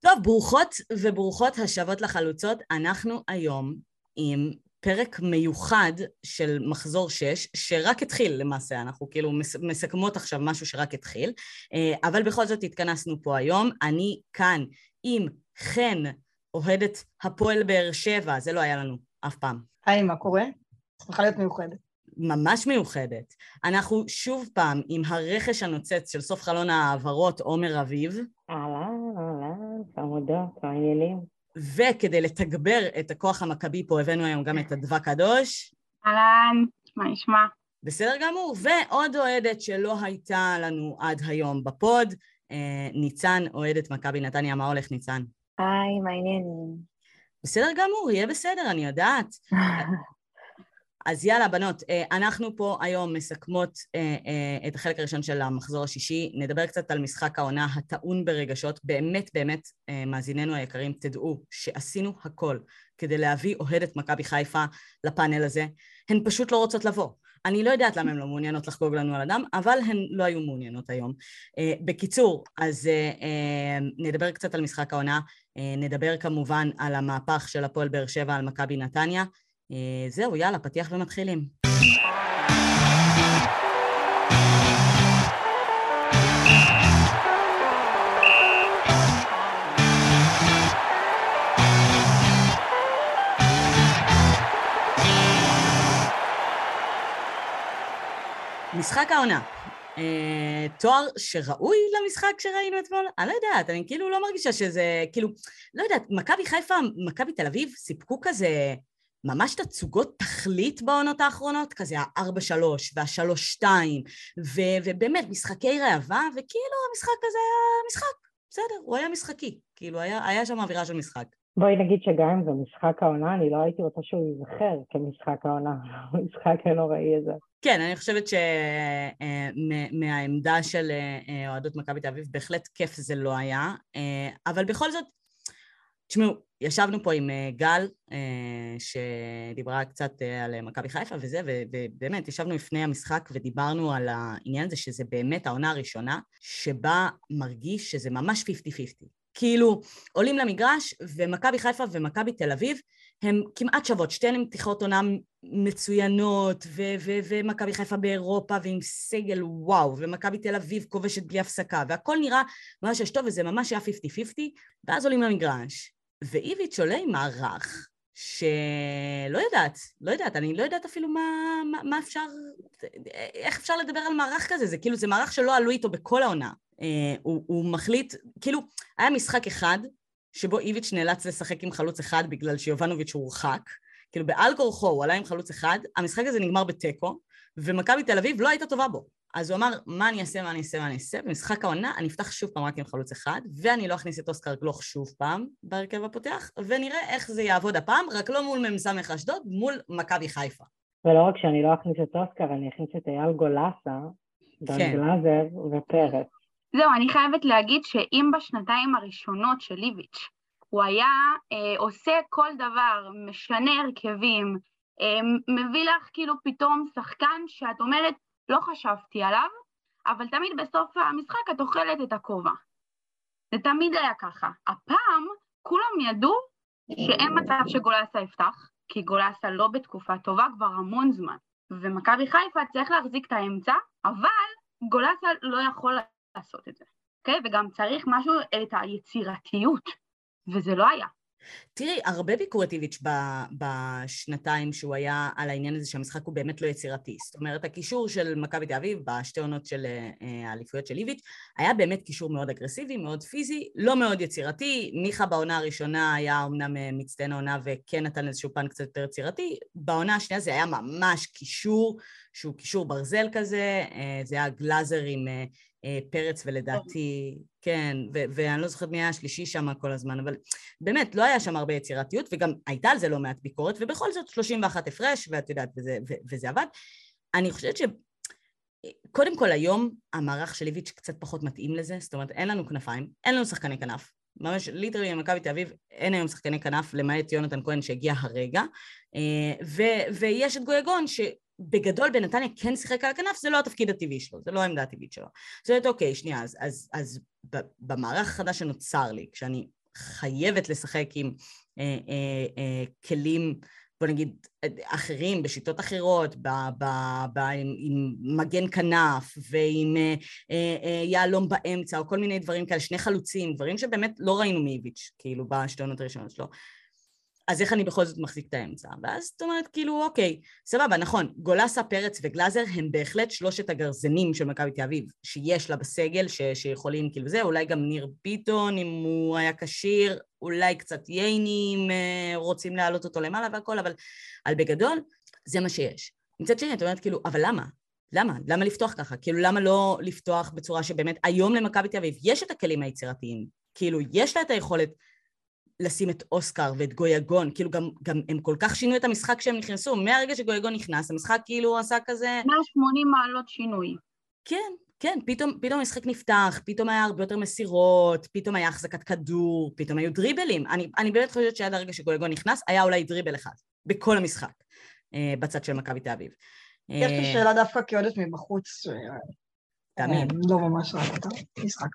טוב, ברוכות וברוכות השבות לחלוצות. אנחנו היום עם פרק מיוחד של מחזור 6, שרק התחיל למעשה, אנחנו כאילו מסכמות עכשיו משהו שרק התחיל, אה, אבל בכל זאת התכנסנו פה היום. אני כאן עם חן, אוהדת הפועל באר שבע, זה לא היה לנו אף פעם. היי, מה קורה? צריכה להיות מיוחדת. ממש מיוחדת. אנחנו שוב פעם עם הרכש הנוצץ של סוף חלון ההעברות, עומר אביב. אהלן, אהלן, חמודות, מעניינים. וכדי לתגבר את הכוח המכבי פה הבאנו היום גם את אדווה קדוש. אהלן, מה נשמע? בסדר גמור, ועוד אוהדת שלא הייתה לנו עד היום בפוד, אה, ניצן, אוהדת מכבי נתניה, מה הולך ניצן? היי, מה העניינים? בסדר גמור, יהיה בסדר, אני יודעת. אז יאללה, בנות, אה, אנחנו פה היום מסכמות אה, אה, את החלק הראשון של המחזור השישי. נדבר קצת על משחק העונה הטעון ברגשות. באמת, באמת, מאזיננו היקרים, תדעו שעשינו הכל כדי להביא אוהדת מכבי חיפה לפאנל הזה. הן פשוט לא רוצות לבוא. אני לא יודעת למה הן לא מעוניינות לחגוג לנו על הדם, אבל הן לא היו מעוניינות היום. בקיצור, אז נדבר קצת על משחק העונה, נדבר כמובן על המהפך של הפועל באר שבע על מכבי נתניה. אה, זהו, יאללה, פתיח ומתחילים. משחק העונה. Uh, תואר שראוי למשחק שראינו אתמול? אני לא יודעת, אני כאילו לא מרגישה שזה, כאילו, לא יודעת, מכבי חיפה, מכבי תל אביב סיפקו כזה ממש תצוגות תכלית בעונות האחרונות, כזה ה-4-3 וה-3-2, ו- ובאמת משחקי ראווה, וכאילו המשחק הזה היה משחק, בסדר, הוא היה משחקי, כאילו היה, היה שם אווירה של משחק. בואי נגיד שגם אם זה משחק העונה, אני לא הייתי רוצה שהוא ייזכר כמשחק העונה, המשחק הנוראי הזה. כן, אני חושבת שמהעמדה אה, של אה, אוהדות מכבי תל אביב, בהחלט כיף זה לא היה, אה, אבל בכל זאת, תשמעו, ישבנו פה עם אה, גל, אה, שדיברה קצת אה, על מכבי חיפה וזה, ובאמת ישבנו לפני המשחק ודיברנו על העניין הזה שזה באמת העונה הראשונה, שבה מרגיש שזה ממש 50-50. כאילו, עולים למגרש, ומכבי חיפה ומכבי תל אביב הם כמעט שוות, שתיהן עם פתיחות עונה מצוינות, ומכבי חיפה באירופה ועם סגל וואו, ומכבי תל אביב כובשת בלי הפסקה, והכל נראה ממש טוב, וזה ממש היה 50-50, ואז עולים למגרש, ואיביץ' עולה עם מערך שלא יודעת, לא יודעת, אני לא יודעת אפילו מה, מה, מה אפשר, איך אפשר לדבר על מערך כזה, זה כאילו, זה מערך שלא עלו איתו בכל העונה. אה, הוא, הוא מחליט, כאילו, היה משחק אחד שבו איביץ' נאלץ לשחק עם חלוץ אחד בגלל שיובנוביץ' הורחק, כאילו בעל כורחו הוא עלה עם חלוץ אחד, המשחק הזה נגמר בתיקו, ומכבי תל אביב לא הייתה טובה בו. אז הוא אמר, מה אני אעשה, מה אני אעשה, מה אני אעשה, במשחק העונה אני אפתח שוב פעם רק עם חלוץ אחד, ואני לא אכניס את אוסקר גלוך שוב פעם בהרכב הפותח, ונראה איך זה יעבוד הפעם, רק לא מול מ"ס אשדוד, מול מכבי חיפה. ולא רק שאני לא אכניס את אוסקר, אני אכניס את אייל גולסה, דן כן. גלאזר ופרץ. זהו, אני חייבת להגיד שאם בשנתיים הראשונות של ליביץ' הוא היה אה, עושה כל דבר, משנה הרכבים, אה, מביא לך כאילו פתאום שחקן שאת אומרת, לא חשבתי עליו, אבל תמיד בסוף המשחק את אוכלת את הכובע. זה תמיד היה ככה. הפעם כולם ידעו שאין מצב שגולסה יפתח, כי גולסה לא בתקופה טובה כבר המון זמן. ומכבי חיפה צריך להחזיק את האמצע, אבל גולסה לא יכול לעשות את זה, אוקיי? Okay? וגם צריך משהו, את היצירתיות, וזה לא היה. תראי, הרבה ביקורטיביץ' בשנתיים שהוא היה על העניין הזה שהמשחק הוא באמת לא יצירתי. זאת אומרת, הקישור של מכבי תל אביב בשתי עונות של אה, האליפויות של איביץ' היה באמת קישור מאוד אגרסיבי, מאוד פיזי, לא מאוד יצירתי. מיכה בעונה הראשונה היה אמנם אה, מצטיין העונה וכן נתן איזשהו פן קצת יותר יצירתי. בעונה השנייה זה היה ממש קישור שהוא קישור ברזל כזה, אה, זה היה גלאזר עם אה, פרץ ולדעתי, כן, ו- ואני לא זוכרת מי היה השלישי שם כל הזמן, אבל באמת, לא היה שם הרבה יצירתיות, וגם הייתה על זה לא מעט ביקורת, ובכל זאת 31 הפרש, ואת יודעת, וזה, ו- וזה עבד. אני חושבת ש... קודם כל היום המערך של איביץ' קצת פחות מתאים לזה, זאת אומרת אין לנו כנפיים, אין לנו שחקני כנף, ממש ליטרלי במכבי תל אביב אין היום שחקני כנף למעט יונתן כהן שהגיע הרגע אה, ו- ויש את גויגון ש... בגדול בנתניה כן שיחק על הכנף, זה לא התפקיד הטבעי שלו, זה לא העמדה הטבעית שלו. זאת אומרת, אוקיי, שנייה, אז, אז, אז במערך החדש שנוצר לי, כשאני חייבת לשחק עם אה, אה, אה, כלים, בוא נגיד, אחרים, בשיטות אחרות, ב, ב, ב, עם, עם מגן כנף ועם אה, אה, אה, יהלום באמצע, או כל מיני דברים כאלה, שני חלוצים, דברים שבאמת לא ראינו מאיביץ', כאילו, בשתי עונות הראשונות שלו. אז איך אני בכל זאת מחזיק את האמצע? ואז זאת אומרת, כאילו, אוקיי, סבבה, נכון, גולסה, פרץ וגלאזר הם בהחלט שלושת הגרזנים של מכבי תל אביב, שיש לה בסגל, ש- שיכולים, כאילו זה, אולי גם ניר ביטון, אם הוא היה כשיר, אולי קצת ייני, אם אה, רוצים להעלות אותו למעלה והכל, אבל על בגדול, זה מה שיש. מצד שני, את אומרת, כאילו, אבל למה? למה? למה לפתוח ככה? כאילו, למה לא לפתוח בצורה שבאמת, היום למכבי תל אביב יש את הכלים היצירתיים, כאילו, יש לה את היכולת לשים את אוסקר ואת גויגון, כאילו גם, גם הם כל כך שינו את המשחק כשהם נכנסו, מהרגע שגויגון נכנס, המשחק כאילו עשה כזה... 180 מעלות שינוי. כן, כן, פתאום, פתאום המשחק נפתח, פתאום היה הרבה יותר מסירות, פתאום היה החזקת כדור, פתאום היו דריבלים. אני, אני באמת חושבת שעד הרגע שגויגון נכנס, היה אולי דריבל אחד, בכל המשחק, אה, בצד של מכבי תל אביב. יש לי אה, שאלה דווקא כאוהדת מבחוץ, אה, תאמין. לא ממש רק אותה, משחק.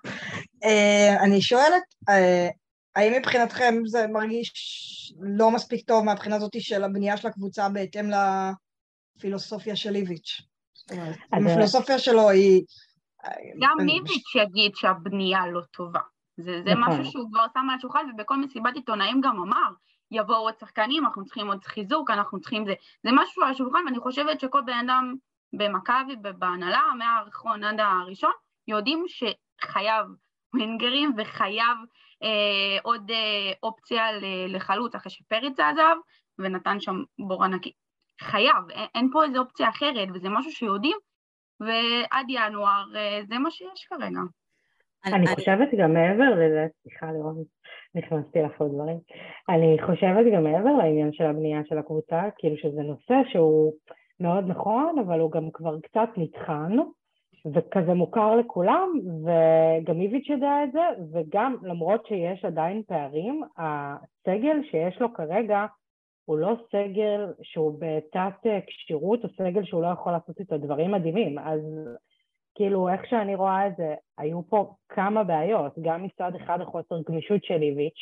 אה, אני שואלת, אה, האם מבחינתכם זה מרגיש לא מספיק טוב מהבחינה הזאת של הבנייה של הקבוצה בהתאם לפילוסופיה של איביץ'? אז- הפילוסופיה שלו היא... גם ניביץ' יגיד שהבנייה לא טובה. זה, זה נכון. משהו שהוא כבר שם על השולחן, ובכל מסיבת עיתונאים גם אמר, יבואו עוד שחקנים, אנחנו צריכים עוד חיזוק, אנחנו צריכים זה. זה משהו על השולחן, ואני חושבת שכל בן אדם במכבי, בהנהלה, מהאחרון עד הראשון, יודעים שחייב ווינגרים וחייב עוד אה, אופציה לחלוץ אחרי שפריץ עזב, ונתן שם בור ענקי. חייב, אין, פה איזה אופציה אחרת, וזה משהו שיודעים, ועד ינואר אה, זה מה שיש כרגע. אני חושבת גם מעבר לזה, סליחה לראות, נכנסתי לך לדברים, אני חושבת גם מעבר לעניין של הבנייה של הקבוצה, כאילו שזה נושא שהוא מאוד נכון, אבל הוא גם כבר קצת נטחן, וכזה מוכר לכולם, וגם איביץ' יודע את זה, וגם למרות שיש עדיין פערים, הסגל שיש לו כרגע הוא לא סגל שהוא בתת אה, כשירות, או סגל שהוא לא יכול לעשות את הדברים מדהימים, אז כאילו, איך שאני רואה את זה, היו פה כמה בעיות, גם מצד אחד החוסר גמישות של איביץ',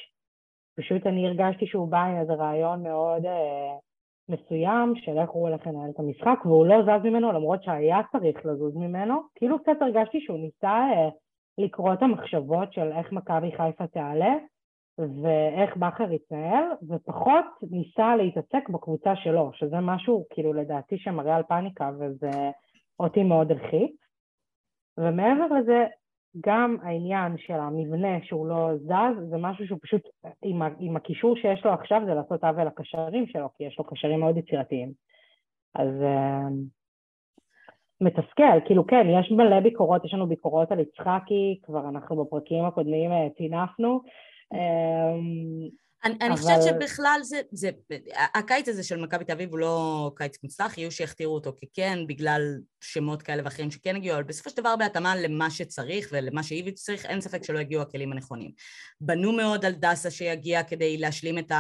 פשוט אני הרגשתי שהוא בא עם איזה רעיון מאוד אה, מסוים של איך הוא הולך לנהל את המשחק, והוא לא זז ממנו למרות שהיה צריך לזוז ממנו, כאילו קצת הרגשתי שהוא ניסה אה, לקרוא את המחשבות של איך מכבי חיפה תעלה, ואיך בכר יתנהל, ופחות ניסה להתעסק בקבוצה שלו, שזה משהו כאילו לדעתי שמראה על פאניקה, וזה אותי מאוד הלחיץ. ומעבר לזה, גם העניין של המבנה שהוא לא זז, זה משהו שהוא פשוט, עם, הקישור שיש לו עכשיו, זה לעשות עוול לקשרים שלו, כי יש לו קשרים מאוד יצירתיים. אז אה, מתסכל, כאילו כן, יש מלא ביקורות, יש לנו ביקורות על יצחקי, כבר אנחנו בפרקים הקודמים אה, טינפנו. אה, אני, אני אבל- חושבת שבכלל זה, זה, הקיץ הזה של מכבי תל אביב הוא לא קיץ מוצלח, יהיו שיכתירו אותו ככן, בגלל שמות כאלה ואחרים שכן הגיעו, אבל בסופו של דבר בהתאמה למה שצריך ולמה שאיביץ' צריך, אין ספק שלא הגיעו הכלים הנכונים. בנו מאוד על דסה שיגיע כדי להשלים את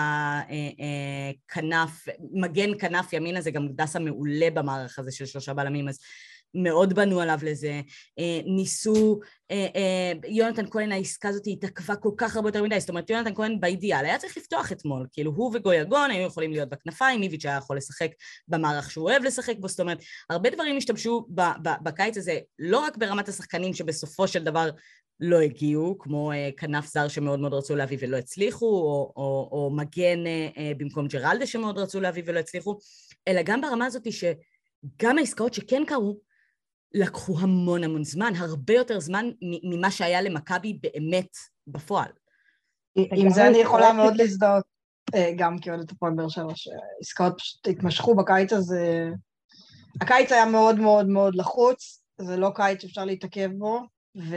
הכנף, מגן כנף ימין הזה, גם דסה מעולה במערך הזה של שלושה בלמים, אז מאוד בנו עליו לזה, אה, ניסו, אה, אה, יונתן כהן העסקה הזאת התעכבה כל כך הרבה יותר מדי, זאת אומרת יונתן כהן באידיאל היה צריך לפתוח אתמול, כאילו הוא וגויגון היו יכולים להיות בכנפיים, איביץ' היה יכול לשחק במערך שהוא אוהב לשחק בו, זאת אומרת הרבה דברים השתמשו בקיץ הזה, לא רק ברמת השחקנים שבסופו של דבר לא הגיעו, כמו כנף זר שמאוד מאוד רצו להביא ולא הצליחו, או, או, או מגן במקום ג'רלדה שמאוד רצו להביא ולא הצליחו, אלא גם ברמה הזאת שגם העסקאות שכן קרו, לקחו המון המון זמן, הרבה יותר זמן ממה שהיה למכבי באמת בפועל. עם זה אני יכולה מאוד ש- להזדהות, אה, גם כאוהדת הפועל באר שבע, שעסקאות פשוט התמשכו בקיץ הזה. הקיץ היה מאוד מאוד מאוד לחוץ, זה לא קיץ שאפשר להתעכב בו, ו...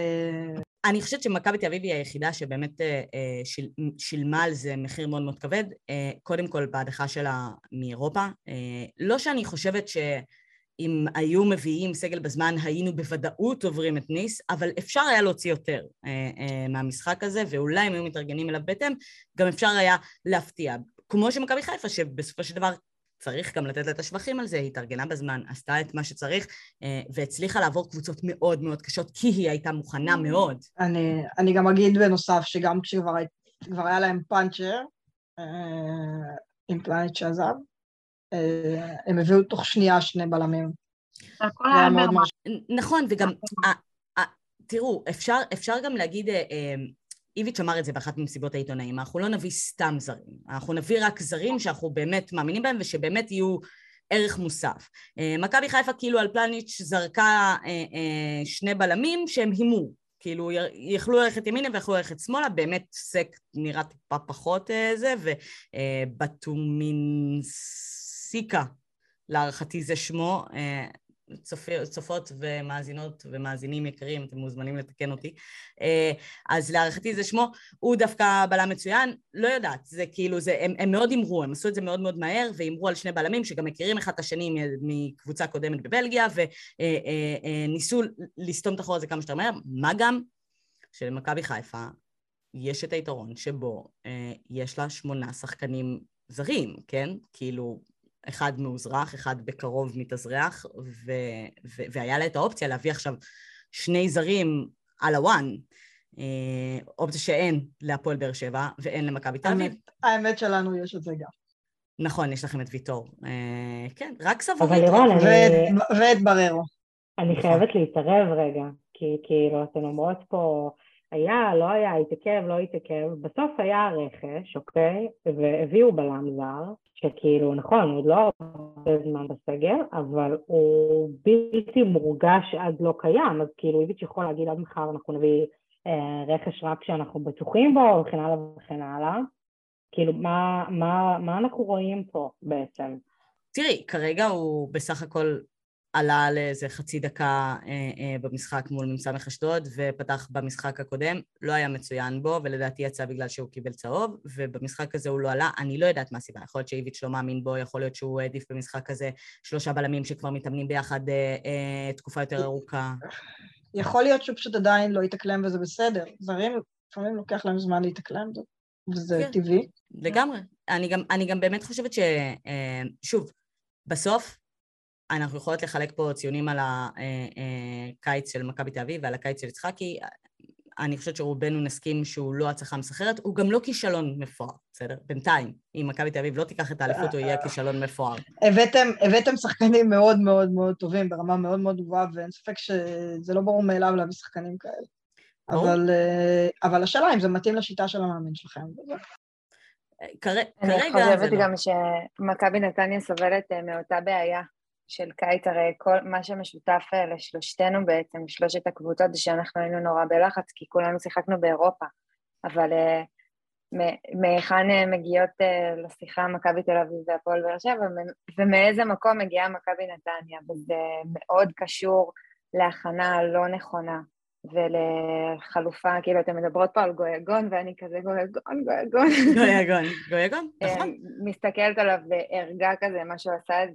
אני חושבת שמכבי תל אביב היא היחידה שבאמת אה, אה, שיל, שילמה על זה מחיר מאוד מאוד כבד, אה, קודם כל בהדחה שלה מאירופה. אה, לא שאני חושבת שאם היו מביאים סגל בזמן היינו בוודאות עוברים את ניס, אבל אפשר היה להוציא יותר אה, אה, מהמשחק הזה, ואולי אם היו מתארגנים אליו בהתאם, גם אפשר היה להפתיע. כמו שמכבי חיפה, שבסופו של דבר צריך גם לתת לה את השבחים על זה, היא התארגנה בזמן, עשתה את מה שצריך, אה, והצליחה לעבור קבוצות מאוד מאוד קשות, כי היא הייתה מוכנה מאוד. אני, אני גם אגיד בנוסף שגם כשכבר כבר היה להם פאנצ'ר עם פלנט שעזב. הם הביאו תוך שנייה שני בלמים. נכון, וגם, תראו, אפשר גם להגיד, איביץ' אמר את זה באחת ממסיבות העיתונאים, אנחנו לא נביא סתם זרים, אנחנו נביא רק זרים שאנחנו באמת מאמינים בהם ושבאמת יהיו ערך מוסף. אה, מכבי חיפה כאילו על פלניץ' זרקה אה, אה, שני בלמים שהם הימו, כאילו יכלו ללכת ימינה ויכלו ללכת שמאלה, באמת סק נראה טיפה פחות זה, ובטומינסיקה להערכתי זה שמו, צופי, צופות ומאזינות ומאזינים יקרים, אתם מוזמנים לתקן אותי. אה, אז להערכתי זה שמו, הוא דווקא בלם מצוין, לא יודעת, זה כאילו, זה, הם, הם מאוד הימרו, הם עשו את זה מאוד מאוד מהר, והימרו על שני בלמים שגם מכירים אחד את השני מקבוצה קודמת בבלגיה, וניסו אה, אה, לסתום את החור הזה כמה שיותר מהר, מה גם שלמכבי חיפה יש את היתרון שבו יש לה שמונה שחקנים זרים, כן? כאילו, אחד מאוזרח, אחד בקרוב מתאזרח, ו- ו- והיה לה את האופציה להביא עכשיו שני זרים על הוואן. אה, אופציה שאין להפועל באר שבע ואין למכבי תל אביב. האמת שלנו יש את זה גם. נכון, יש לכם את ויטור. אה, כן, רק סבורית. אבל לירון, אני... ואת בררו. אני נכון. חייבת להתערב רגע, כי כאילו אתן אומרות פה, היה, לא היה, התעכב, לא התעכב, בסוף היה רכש, אוקיי? והביאו בלם זר, שכאילו, נכון, הוא לא הרבה זמן בסגר, אבל הוא בלתי מורגש עד לא קיים, אז כאילו איביץ' יכול להגיד עד מחר אנחנו נביא אה, רכש רק כשאנחנו בטוחים בו, וכן הלאה וכן הלאה. כאילו, מה, מה, מה אנחנו רואים פה בעצם? תראי, כרגע הוא בסך הכל עלה לאיזה חצי דקה אה, אה, במשחק מול מ"ס אשדוד ופתח במשחק הקודם, לא היה מצוין בו ולדעתי יצא בגלל שהוא קיבל צהוב ובמשחק הזה הוא לא עלה, אני לא יודעת מה הסיבה, יכול להיות שאיביץ' לא מאמין בו, יכול להיות שהוא העדיף במשחק הזה שלושה בלמים שכבר מתאמנים ביחד אה, תקופה יותר ארוכה. יכול להיות שהוא פשוט עדיין לא יתאקלם וזה בסדר, זרים לפעמים לוקח להם זמן להתאקלם וזה כן, טבעי. לגמרי, אני גם, אני גם באמת חושבת ש... שוב, בסוף אנחנו יכולות לחלק פה ציונים על הקיץ של מכבי תל אביב ועל הקיץ של יצחקי. אני חושבת שרובנו נסכים שהוא לא הצלחה מסחררת, הוא גם לא כישלון מפואר, בסדר? בינתיים, אם מכבי תל אביב לא תיקח את האליפות, הוא יהיה כישלון מפואר. הבאתם, הבאתם שחקנים מאוד מאוד מאוד טובים, ברמה מאוד מאוד גבוהה, ואין ספק שזה לא ברור מאליו להביא שחקנים כאלה. אבל, אה, אבל השאלה אם זה מתאים לשיטה של המאמין שלכם. כרגע זה לא. אני חושבת גם שמכבי נתניה סובלת אה, מאותה בעיה של קיץ, הרי כל מה שמשותף אה, לשלושתנו בעצם, לשלושת הקבוצות, זה שאנחנו היינו נורא בלחץ, כי כולנו שיחקנו באירופה, אבל uh, מהיכן uh, מגיעות uh, לשיחה מכבי תל אביב והפועל באר שבע, ומאיזה מקום מגיעה מכבי נתניה, וזה מאוד קשור להכנה לא נכונה. ולחלופה, כאילו אתן מדברות פה על גויגון ואני כזה גויגון, גויגון. גויגון, גויגון, אה, נכון. מסתכלת עליו בערגה כזה, מה שהוא עשה אה,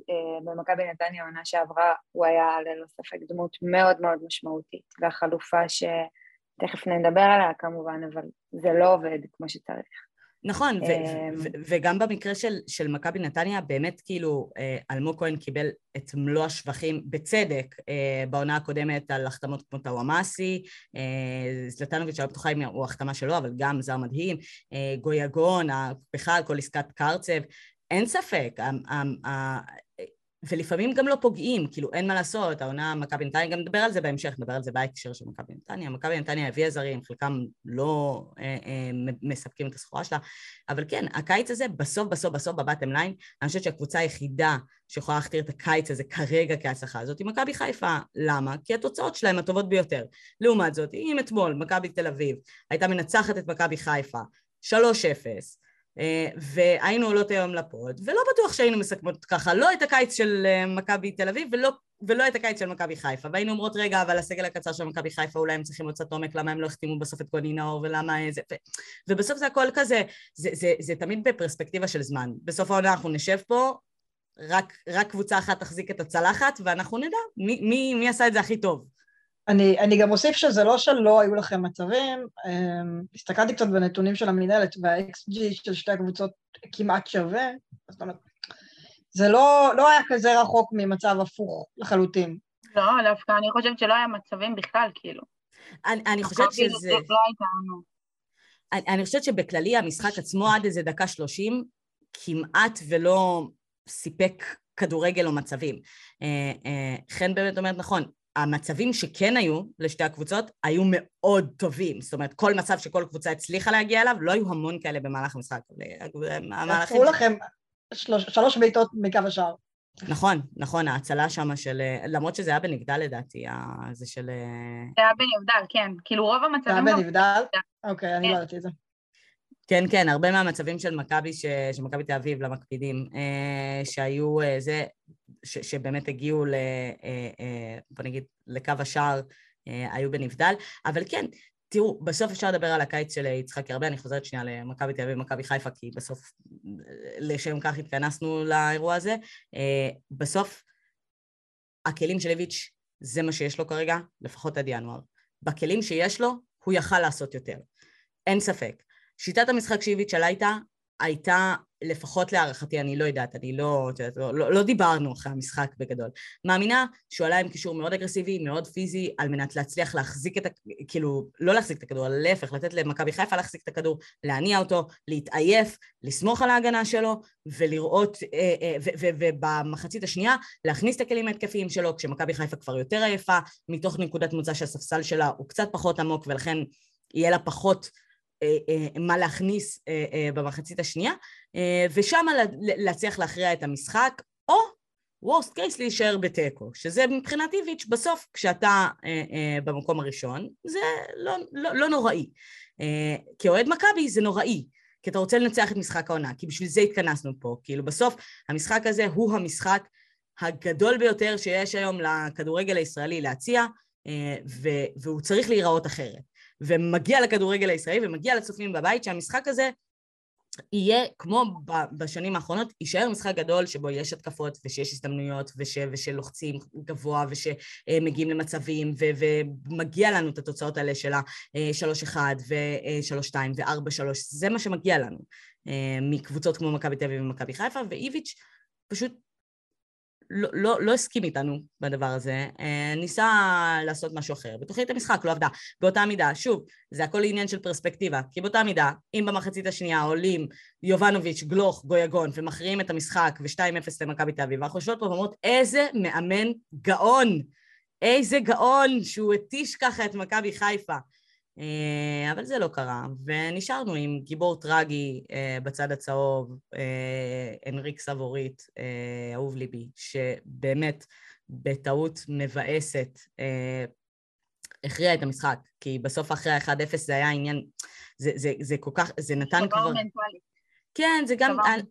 במכבי נתניה העונה שעברה, הוא היה ללא ספק דמות מאוד מאוד משמעותית, והחלופה שתכף נדבר עליה כמובן, אבל זה לא עובד כמו שצריך. נכון, אמ, וגם במקרה של, של מכבי נתניה, באמת כאילו אה, אלמוג כהן קיבל את מלוא השבחים בצדק אה, בעונה הקודמת על החתמות כמו טאוואמאסי, אה, זלטנוביץ', לא בטוחה אם הוא החתמה שלו, אבל גם זר מדהים, גויגון, בכלל כל עסקת קרצב, אין ספק, ולפעמים גם לא פוגעים, כאילו אין מה לעשות, העונה מכבי נתניה, גם נדבר על זה בהמשך, נדבר על זה בהקשר של מכבי נתניה, מכבי נתניה הביאה זרים, חלקם לא אה, אה, מספקים את הסחורה שלה, אבל כן, הקיץ הזה בסוף בסוף בסוף בבטם ליין, אני חושבת שהקבוצה היחידה שיכולה להכתיר את הקיץ הזה כרגע כהצלחה הזאת היא מכבי חיפה, למה? כי התוצאות שלהם הטובות ביותר. לעומת זאת, אם אתמול מכבי תל אביב הייתה מנצחת את מכבי חיפה 3-0, אה, והיינו עולות היום לפוד, ולא בטוח שהיינו מסכמות ככה, לא את הקיץ של אה, מכבי תל אביב ולא, ולא את הקיץ של מכבי חיפה, והיינו אומרות רגע, אבל הסגל הקצר של מכבי חיפה אולי הם צריכים עוד קצת עומק, למה הם לא החתימו בסוף את גוני נאור ולמה זה, ו... ובסוף זה הכל כזה, זה, זה, זה, זה תמיד בפרספקטיבה של זמן, בסוף העונה אנחנו נשב פה, רק, רק קבוצה אחת תחזיק את הצלחת ואנחנו נדע מי, מי, מי עשה את זה הכי טוב. אני, אני גם אוסיף שזה לא שלא היו לכם מצבים, אמ, הסתכלתי קצת בנתונים של המנהלת וה-XG של שתי הקבוצות כמעט שווה, זאת אומרת, זה לא, לא היה כזה רחוק ממצב הפוך לחלוטין. לא, דווקא אני חושבת שלא היה מצבים בכלל, כאילו. אני, אני חושבת שזה... לא. אני, אני חושבת שבכללי המשחק עצמו עד איזה דקה שלושים כמעט ולא סיפק כדורגל או מצבים. אה, אה, חן באמת אומרת נכון, המצבים שכן היו לשתי הקבוצות היו מאוד טובים. זאת אומרת, כל מצב שכל קבוצה הצליחה להגיע אליו, לא היו המון כאלה במהלך המשחק. עשו לכם שלוש, שלוש בעיטות מקו השער. נכון, נכון, ההצלה שם של... למרות שזה היה בנבדל לדעתי, זה של... זה היה בנבדל, כן. כאילו רוב המצבים... זה היה בנבדל? אוקיי, אני לא ידעתי את זה. כן, כן, הרבה מהמצבים של מכבי, של מכבי תל אביב למקפידים, אה, שהיו אה, זה, ש, שבאמת הגיעו ל... אה, בוא נגיד, לקו השער, היו בנבדל, אבל כן, תראו, בסוף אפשר לדבר על הקיץ של יצחקי הרבה, אני חוזרת שנייה למכבי תל אביב ומכבי חיפה, כי בסוף לשם כך התכנסנו לאירוע הזה. בסוף, הכלים של איביץ', זה מה שיש לו כרגע, לפחות עד ינואר. בכלים שיש לו, הוא יכל לעשות יותר. אין ספק. שיטת המשחק שאיביץ' עלה איתה הייתה, לפחות להערכתי, אני לא יודעת, אני לא, לא, לא, לא דיברנו אחרי המשחק בגדול. מאמינה שהוא עלה עם קישור מאוד אגרסיבי, מאוד פיזי, על מנת להצליח להחזיק את ה... כאילו, לא להחזיק את הכדור, להפך, לתת למכבי חיפה להחזיק את הכדור, להניע אותו, להתעייף, לסמוך על ההגנה שלו, ולראות, אה, אה, ובמחצית השנייה, להכניס את הכלים ההתקפיים שלו, כשמכבי חיפה כבר יותר עייפה, מתוך נקודת מוצא שהספסל שלה הוא קצת פחות עמוק, ולכן יהיה לה פחות... אה, אה, מה להכניס אה, במחצית השנייה, ושם להצליח להכריע את המשחק, או וורסט קייס להישאר בתיקו, שזה מבחינת איביץ' בסוף כשאתה במקום הראשון, זה לא, לא, לא נוראי. כאוהד מכבי זה נוראי, כי אתה רוצה לנצח את משחק העונה, כי בשביל זה התכנסנו פה. כאילו בסוף המשחק הזה הוא המשחק הגדול ביותר שיש היום לכדורגל הישראלי להציע, והוא צריך להיראות אחרת. ומגיע לכדורגל הישראלי ומגיע לצופים בבית שהמשחק הזה יהיה, כמו בשנים האחרונות, יישאר משחק גדול שבו יש התקפות ושיש הזדמנויות וש, ושלוחצים גבוה ושמגיעים למצבים ו, ומגיע לנו את התוצאות האלה של ה-3-1 ו-3-2 ו-4-3, זה מה שמגיע לנו אה, מקבוצות כמו מכבי תל אביב ומכבי חיפה, ואיביץ' פשוט לא, לא, לא הסכים איתנו בדבר הזה, אה, ניסה לעשות משהו אחר. בתוכנית המשחק לא עבדה. באותה מידה, שוב, זה הכל עניין של פרספקטיבה, כי באותה מידה, אם במחצית השנייה עולים יובנוביץ', גלוך, גויגון, ומכריעים את המשחק ו-2-0 למכבי תל אביב, אנחנו יושבות פה ואומרות, איזה מאמן גאון! איזה גאון שהוא התיש ככה את מכבי חיפה. אה, אבל זה לא קרה, ונשארנו עם גיבור טרגי אה, בצד הצהוב, אנריק אה, סבורית, אהוב ליבי, שבאמת בטעות מבאסת הכריע את המשחק, כי בסוף אחרי ה-1-0 זה היה עניין, זה, זה, זה כל כך, זה נתן כבר... שבר מנטלי. כן, זה גם... אני,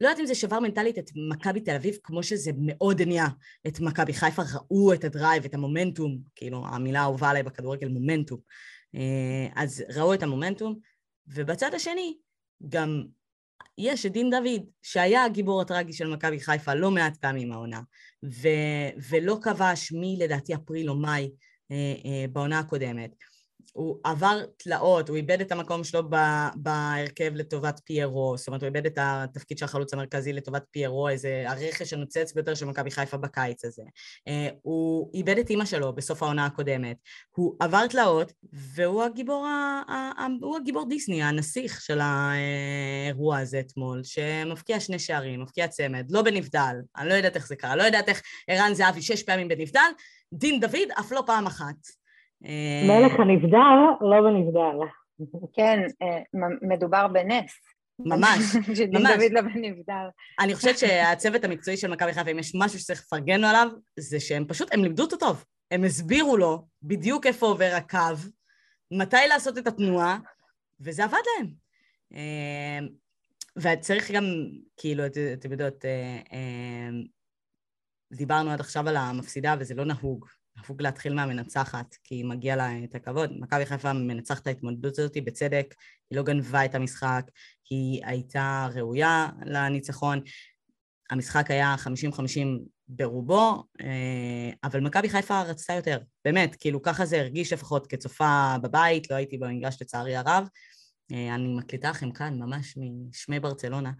לא יודעת אם זה שבר מנטלית את מכבי תל אביב, כמו שזה מאוד הניע את מכבי חיפה, ראו את ה drive, את המומנטום, כאילו המילה האהובה עליי בכדורגל, מומנטום. אה, אז ראו את המומנטום, ובצד השני גם יש את דין דוד, שהיה הגיבור הטרגי של מכבי חיפה לא מעט פעמים העונה, ו- ולא כבש מ... לדעתי אפריל או מאי אה, אה, בעונה הקודמת. הוא עבר תלאות, הוא איבד את המקום שלו בהרכב לטובת פיירו, זאת אומרת הוא איבד את התפקיד של החלוץ המרכזי לטובת פיירו, איזה הרכש הנוצץ ביותר של מכבי חיפה בקיץ הזה. אה, הוא איבד את אימא שלו בסוף העונה הקודמת. הוא עבר תלאות, והוא הגיבור, ה... הוא הגיבור דיסני, הנסיך של האירוע הזה אתמול, שמפקיע שני שערים, מפקיע צמד, לא בנבדל, אני לא יודעת איך זה קרה, לא יודעת איך ערן זהבי שש פעמים בנבדל, דין דוד אף לא פעם אחת. אה, מלך הנבדל, לא בנבדל. כן, אה, מדובר בנס. ממש, ממש. דוד לא בנבדל. אני חושבת שהצוות המקצועי של מכבי חיפה, אם יש משהו שצריך לפרגן לו עליו, זה שהם פשוט, הם לימדו אותו טוב. הם הסבירו לו בדיוק איפה עובר הקו, מתי לעשות את התנועה, וזה עבד להם. אה, וצריך גם, כאילו, אתם יודעות, דיברנו עד עכשיו על המפסידה וזה לא נהוג, נהוג להתחיל מהמנצחת, כי מגיע לה את הכבוד. מכבי חיפה מנצחת את ההתמודדות הזאת בצדק, היא לא גנבה את המשחק, היא הייתה ראויה לניצחון. המשחק היה 50-50 ברובו, אה, אבל מכבי חיפה רצתה יותר, באמת, כאילו ככה זה הרגיש לפחות כצופה בבית, לא הייתי במגרש לצערי הרב. אה, אני מקליטה לכם כאן ממש משמי ברצלונה.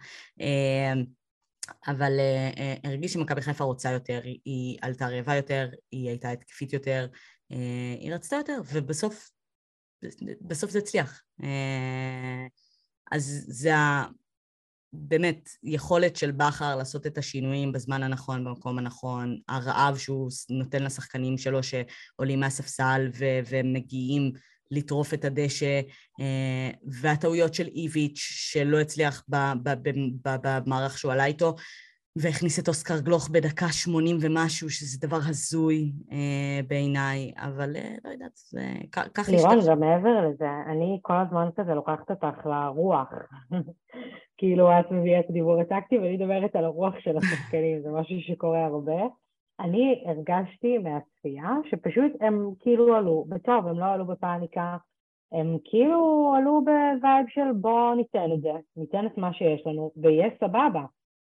אבל uh, הרגיש שמכבי חיפה רוצה יותר, היא, עלתה רעבה יותר, היא הייתה התקפית יותר, uh, היא רצתה יותר, ובסוף בסוף זה הצליח. אז זה ה... באמת יכולת של בכר לעשות את השינויים בזמן הנכון, במקום הנכון, הרעב שהוא נותן לשחקנים שלו שעולים מהספסל ו- ומגיעים לטרוף את הדשא, אה, והטעויות של איביץ' שלא הצליח במערך שהוא עלה איתו, והכניס את אוסקר גלוך בדקה שמונים ומשהו, שזה דבר הזוי אה, בעיניי, אבל אה, לא יודעת, זה ככה השתתף. לירון, גם מעבר לזה, אני כל הזמן כזה לוקחת אותך לרוח. כאילו את מביאה את הדיבור הטקטי ואני מדברת על הרוח של השחקנים, זה משהו שקורה הרבה. אני הרגשתי מהצפייה שפשוט הם כאילו עלו, בטוב, הם לא עלו בפאניקה, הם כאילו עלו ב vibe של בוא ניתן את זה, ניתן את מה שיש לנו, ויהיה סבבה.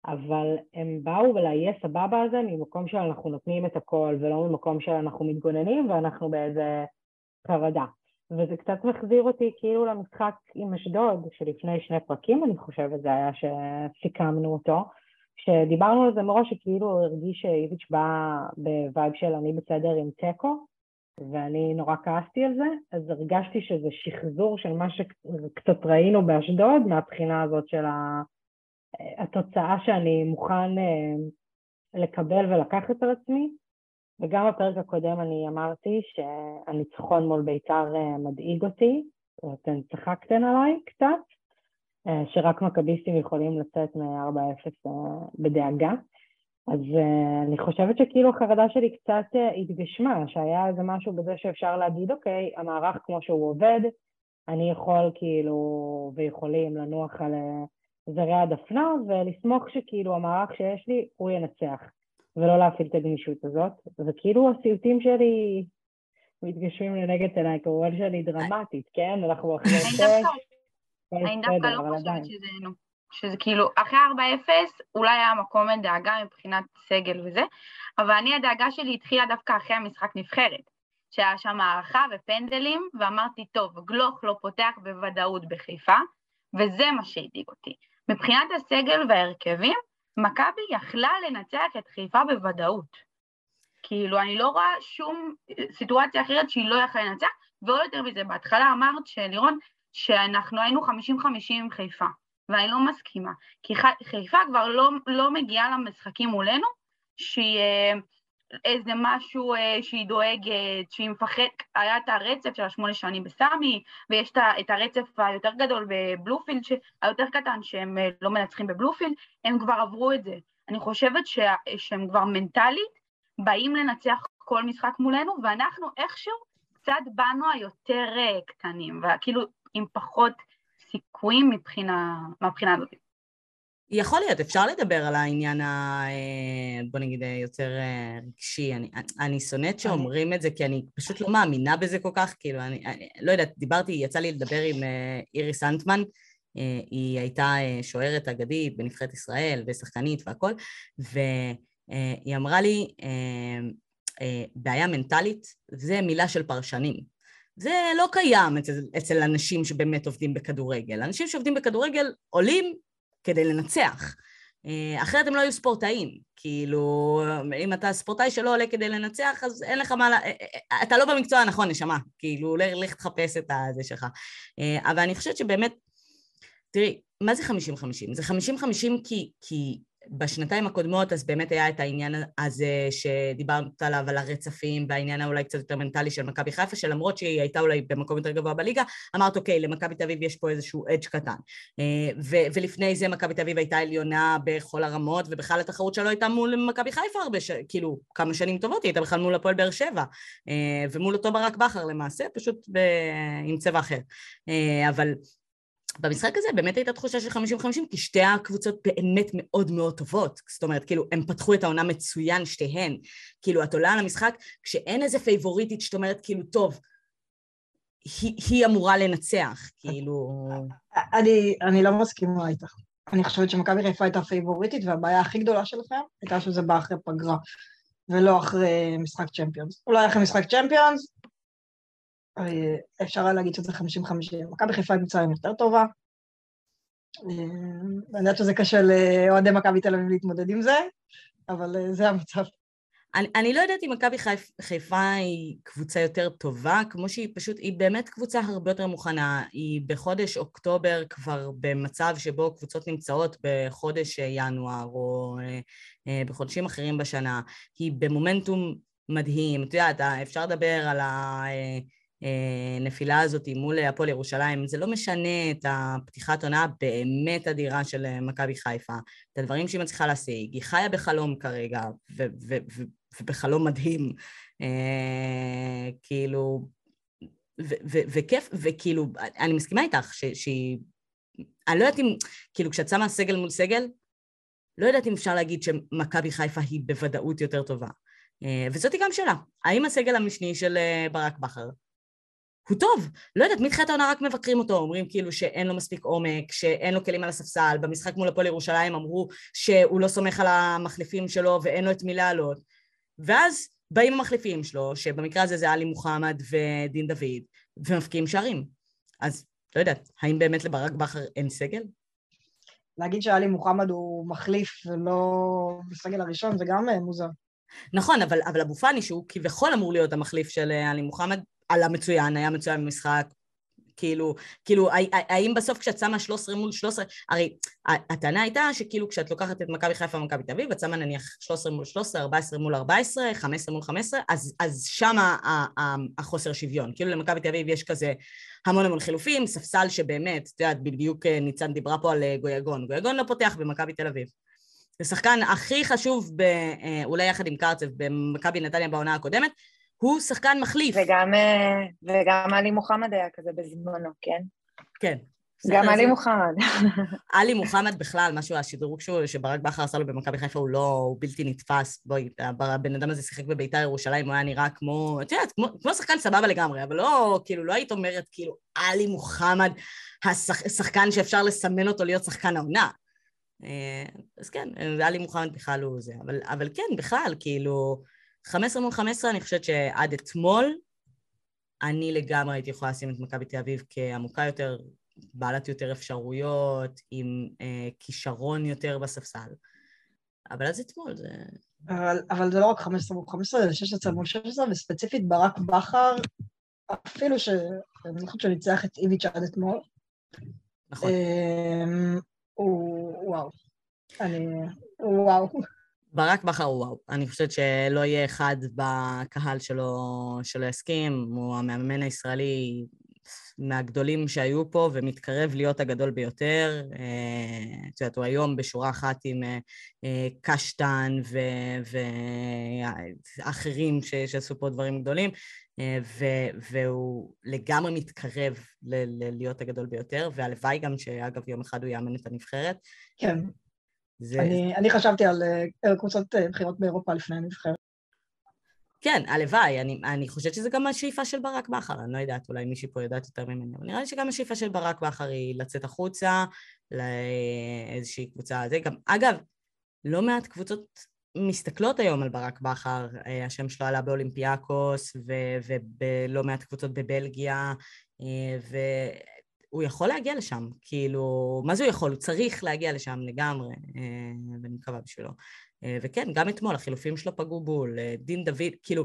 אבל הם באו ל"יהיה סבבה" הזה ממקום שאנחנו נותנים את הכל, ולא ממקום שאנחנו מתגוננים ואנחנו באיזה חרדה. וזה קצת מחזיר אותי כאילו למשחק עם אשדוד, שלפני שני פרקים אני חושבת זה היה שסיכמנו אותו, שדיברנו על זה מראש שכאילו הרגיש שאיביץ' בא ב vibe של אני בסדר עם תיקו, ואני נורא כעסתי על זה, אז הרגשתי שזה שחזור של מה שקצת ראינו באשדוד מהבחינה הזאת של התוצאה שאני מוכן אה, לקבל ולקחת על עצמי, וגם בפרק הקודם אני אמרתי שהניצחון מול בית"ר אה, מדאיג אותי, אתם צחקתם עליי קצת, שרק מכביסטים יכולים לצאת מ-4-0 אה, בדאגה. אז אני חושבת שכאילו החרדה שלי קצת התגשמה, שהיה איזה משהו בזה שאפשר להגיד, אוקיי, המערך כמו שהוא עובד, אני יכול כאילו, ויכולים לנוח על זרי הדפנה ולסמוך שכאילו המערך שיש לי, הוא ינצח. ולא להפעיל את הגמישות הזאת, וכאילו הסיוטים שלי מתגשמים לנגד עיניי, כמובן שאני דרמטית, כן? אנחנו אחרי שש, אני דווקא לא חושבת שזה, שזה כאילו, אחרי 4-0 אולי היה מקום לדאגה מבחינת סגל וזה, אבל אני הדאגה שלי התחילה דווקא אחרי המשחק נבחרת, שהיה שם הערכה ופנדלים, ואמרתי, טוב, גלוך לא פותח בוודאות בחיפה, וזה מה שהדאיג אותי. מבחינת הסגל וההרכבים, מכבי יכלה לנצח את חיפה בוודאות. כאילו, אני לא רואה שום סיטואציה אחרת שהיא לא יכלה לנצח, ועוד יותר מזה, בהתחלה אמרת, שלירון, שאנחנו היינו 50-50 עם חיפה, ואני לא מסכימה, כי חיפה כבר לא, לא מגיעה למשחקים מולנו, שהיא אה, איזה משהו אה, שהיא דואגת, שהיא מפחדת, היה את הרצף של השמונה שנים בסמי, ויש את הרצף היותר גדול בבלופילד, היותר קטן, שהם אה, לא מנצחים בבלופילד, הם כבר עברו את זה. אני חושבת ש, שהם כבר מנטלית באים לנצח כל משחק מולנו, ואנחנו איכשהו קצת באנו היותר קטנים, וכאילו עם פחות סיכויים מבחינה, מהבחינה הזאת. יכול להיות, אפשר לדבר על העניין ה... אה, בוא נגיד אה, יותר אה, רגשי. אני, אני שונאת שאומרים את זה, כי אני פשוט לא מאמינה בזה כל כך, כאילו, אני, אני לא יודעת, דיברתי, יצא לי לדבר עם איריס אנטמן, היא הייתה שוערת אגדית בנבחרת ישראל ושחקנית והכל, והיא אמרה לי, בעיה מנטלית זה מילה של פרשנים. זה לא קיים אצל, אצל אנשים שבאמת עובדים בכדורגל. אנשים שעובדים בכדורגל עולים כדי לנצח. אה, אחרת הם לא היו ספורטאים. כאילו, אם אתה ספורטאי שלא עולה כדי לנצח, אז אין לך מה... אה, אה, אתה לא במקצוע הנכון, נשמה. כאילו, לך תחפש את הזה שלך. אבל אני חושבת שבאמת... תראי, מה זה 50-50? זה 50-50 כי, כי בשנתיים הקודמות אז באמת היה את העניין הזה שדיברת עליו, על הרצפים והעניין האולי קצת יותר מנטלי של מכבי חיפה, שלמרות שהיא הייתה אולי במקום יותר גבוה בליגה, אמרת אוקיי, למכבי תל אביב יש פה איזשהו אדג' קטן. אה, ו- ולפני זה מכבי תל אביב הייתה עליונה בכל הרמות, ובכלל התחרות שלו הייתה מול מכבי חיפה הרבה, ש... כאילו כמה שנים טובות, היא הייתה בכלל מול הפועל באר שבע, אה, ומול אותו ברק בכר למעשה, פשוט ב... עם צבע אחר. אה, אבל במשחק הזה באמת הייתה תחושה של 50-50, כי שתי הקבוצות באמת מאוד מאוד טובות. זאת אומרת, כאילו, הם פתחו את העונה מצוין, שתיהן. כאילו, את עולה על המשחק, כשאין איזה פייבוריטית שאת אומרת, כאילו, טוב, היא, היא אמורה לנצח, כאילו... אני, אני לא מסכימה איתך. אני חושבת שמכבי חיפה הייתה פייבוריטית, והבעיה הכי גדולה שלכם הייתה שזה בא אחרי פגרה, ולא אחרי משחק צ'מפיונס. אולי אחרי משחק צ'מפיונס, אפשר היה להגיד שזה 50-50. מכבי חיפה היא קבוצה יותר טובה. אני יודעת שזה קשה לאוהדי מכבי תל אביב להתמודד עם זה, אבל אה, זה המצב. אני, אני לא יודעת אם מכבי חיפ, חיפה היא קבוצה יותר טובה, כמו שהיא פשוט, היא באמת קבוצה הרבה יותר מוכנה. היא בחודש אוקטובר כבר במצב שבו קבוצות נמצאות בחודש ינואר או אה, אה, בחודשים אחרים בשנה. היא במומנטום מדהים. את יודעת, אפשר לדבר על ה... אה, הנפילה הזאת מול הפועל ירושלים, זה לא משנה את הפתיחת עונה הבאמת אדירה של מכבי חיפה, את הדברים שהיא מצליחה להשיג, היא חיה בחלום כרגע, ובחלום מדהים, אה, כאילו, וכיף, וכאילו, אני מסכימה איתך שהיא, אני לא יודעת אם, כאילו, כשאת שמה סגל מול סגל, לא יודעת אם אפשר להגיד שמכבי חיפה היא בוודאות יותר טובה. אה, וזאת גם שאלה, האם הסגל המשני של אה, ברק בכר הוא טוב. לא יודעת, מתחילת העונה רק מבקרים אותו, אומרים כאילו שאין לו מספיק עומק, שאין לו כלים על הספסל, במשחק מול הפועל ירושלים אמרו שהוא לא סומך על המחליפים שלו ואין לו את מי לעלות. ואז באים המחליפים שלו, שבמקרה הזה זה עלי מוחמד ודין דוד, ומפקיעים שערים. אז לא יודעת, האם באמת לברק בכר אין סגל? להגיד שעלי מוחמד הוא מחליף ולא בסגל הראשון זה גם אה, מוזר. נכון, אבל, אבל אבו פאני, שהוא כביכול אמור להיות המחליף של אה, עלי מוחמד, עלה מצוין, היה מצוין במשחק, כאילו, כאילו, האם בסוף כשאת שמה 13 מול 13, הרי הטענה הייתה שכאילו כשאת לוקחת את מכבי חיפה ומכבי תל אביב, את שמה נניח 13 מול 13, 14 מול 14, 15 מול 15, אז, אז שמה החוסר שוויון. כאילו למכבי תל אביב יש כזה המון המון חילופים, ספסל שבאמת, את יודעת, בדיוק אה, ניצן דיברה פה על אה, גויגון. גויגון לא פותח במכבי תל אביב. זה שחקן הכי חשוב, ב, אה, אולי יחד עם קרצב, במכבי נתניה בעונה הקודמת, הוא שחקן מחליף. וגם, אה, וגם עלי מוחמד היה כזה בזמנו, כן? כן. גם עלי מוחמד. עלי מוחמד בכלל, משהו, השדרוג שברק בכר עשה לו במכבי חיפה הוא לא, הוא בלתי נתפס. בואי, הבן אדם הזה שיחק בביתר ירושלים, הוא היה נראה כמו, את יודעת, כמו, כמו שחקן סבבה לגמרי, אבל לא, כאילו, לא היית אומרת, כאילו, עלי מוחמד, השחקן שאפשר לסמן אותו להיות שחקן העונה. אה, אז כן, עלי מוחמד בכלל הוא זה, אבל, אבל כן, בכלל, כאילו, 15 מול 15, אני חושבת שעד אתמול, אני לגמרי הייתי יכולה לשים את מכבי תל אביב כעמוקה יותר, בעלת יותר אפשרויות, עם אה, כישרון יותר בספסל. אבל אז אתמול זה... אבל, אבל זה לא רק 15 מול 15, זה 16 מול 16, וספציפית ברק בכר, אפילו ש... אני זוכרת שהוא ניצח את איביץ' עד אתמול. נכון. אה, הוא... וואו. אני... וואו. ברק בכר הוא וואו. אני חושבת שלא יהיה אחד בקהל שלו שלא יסכים, הוא המאמן הישראלי מהגדולים שהיו פה ומתקרב להיות הגדול ביותר. אה, את יודעת, הוא היום בשורה אחת עם אה, אה, קשטן ואחרים שעשו פה דברים גדולים, והוא לגמרי מתקרב להיות הגדול ביותר, והלוואי גם שאגב יום אחד הוא יאמן את הנבחרת. כן. זה... אני, אני חשבתי על uh, קבוצות uh, בחירות באירופה לפני הנבחרת. כן, הלוואי, אני, אני חושבת שזה גם השאיפה של ברק בכר, אני לא יודעת, אולי מישהי פה יודעת יותר ממני, אבל נראה לי שגם השאיפה של ברק בכר היא לצאת החוצה לאיזושהי קבוצה. זה גם, אגב, לא מעט קבוצות מסתכלות היום על ברק בכר, אה, השם שלו עלה באולימפיאקוס ובלא מעט קבוצות בבלגיה, ו... הוא יכול להגיע לשם, כאילו, מה זה הוא יכול? הוא צריך להגיע לשם לגמרי, אה, ואני מקווה בשבילו. אה, וכן, גם אתמול החילופים שלו פגעו בול, אה, דין דוד, כאילו,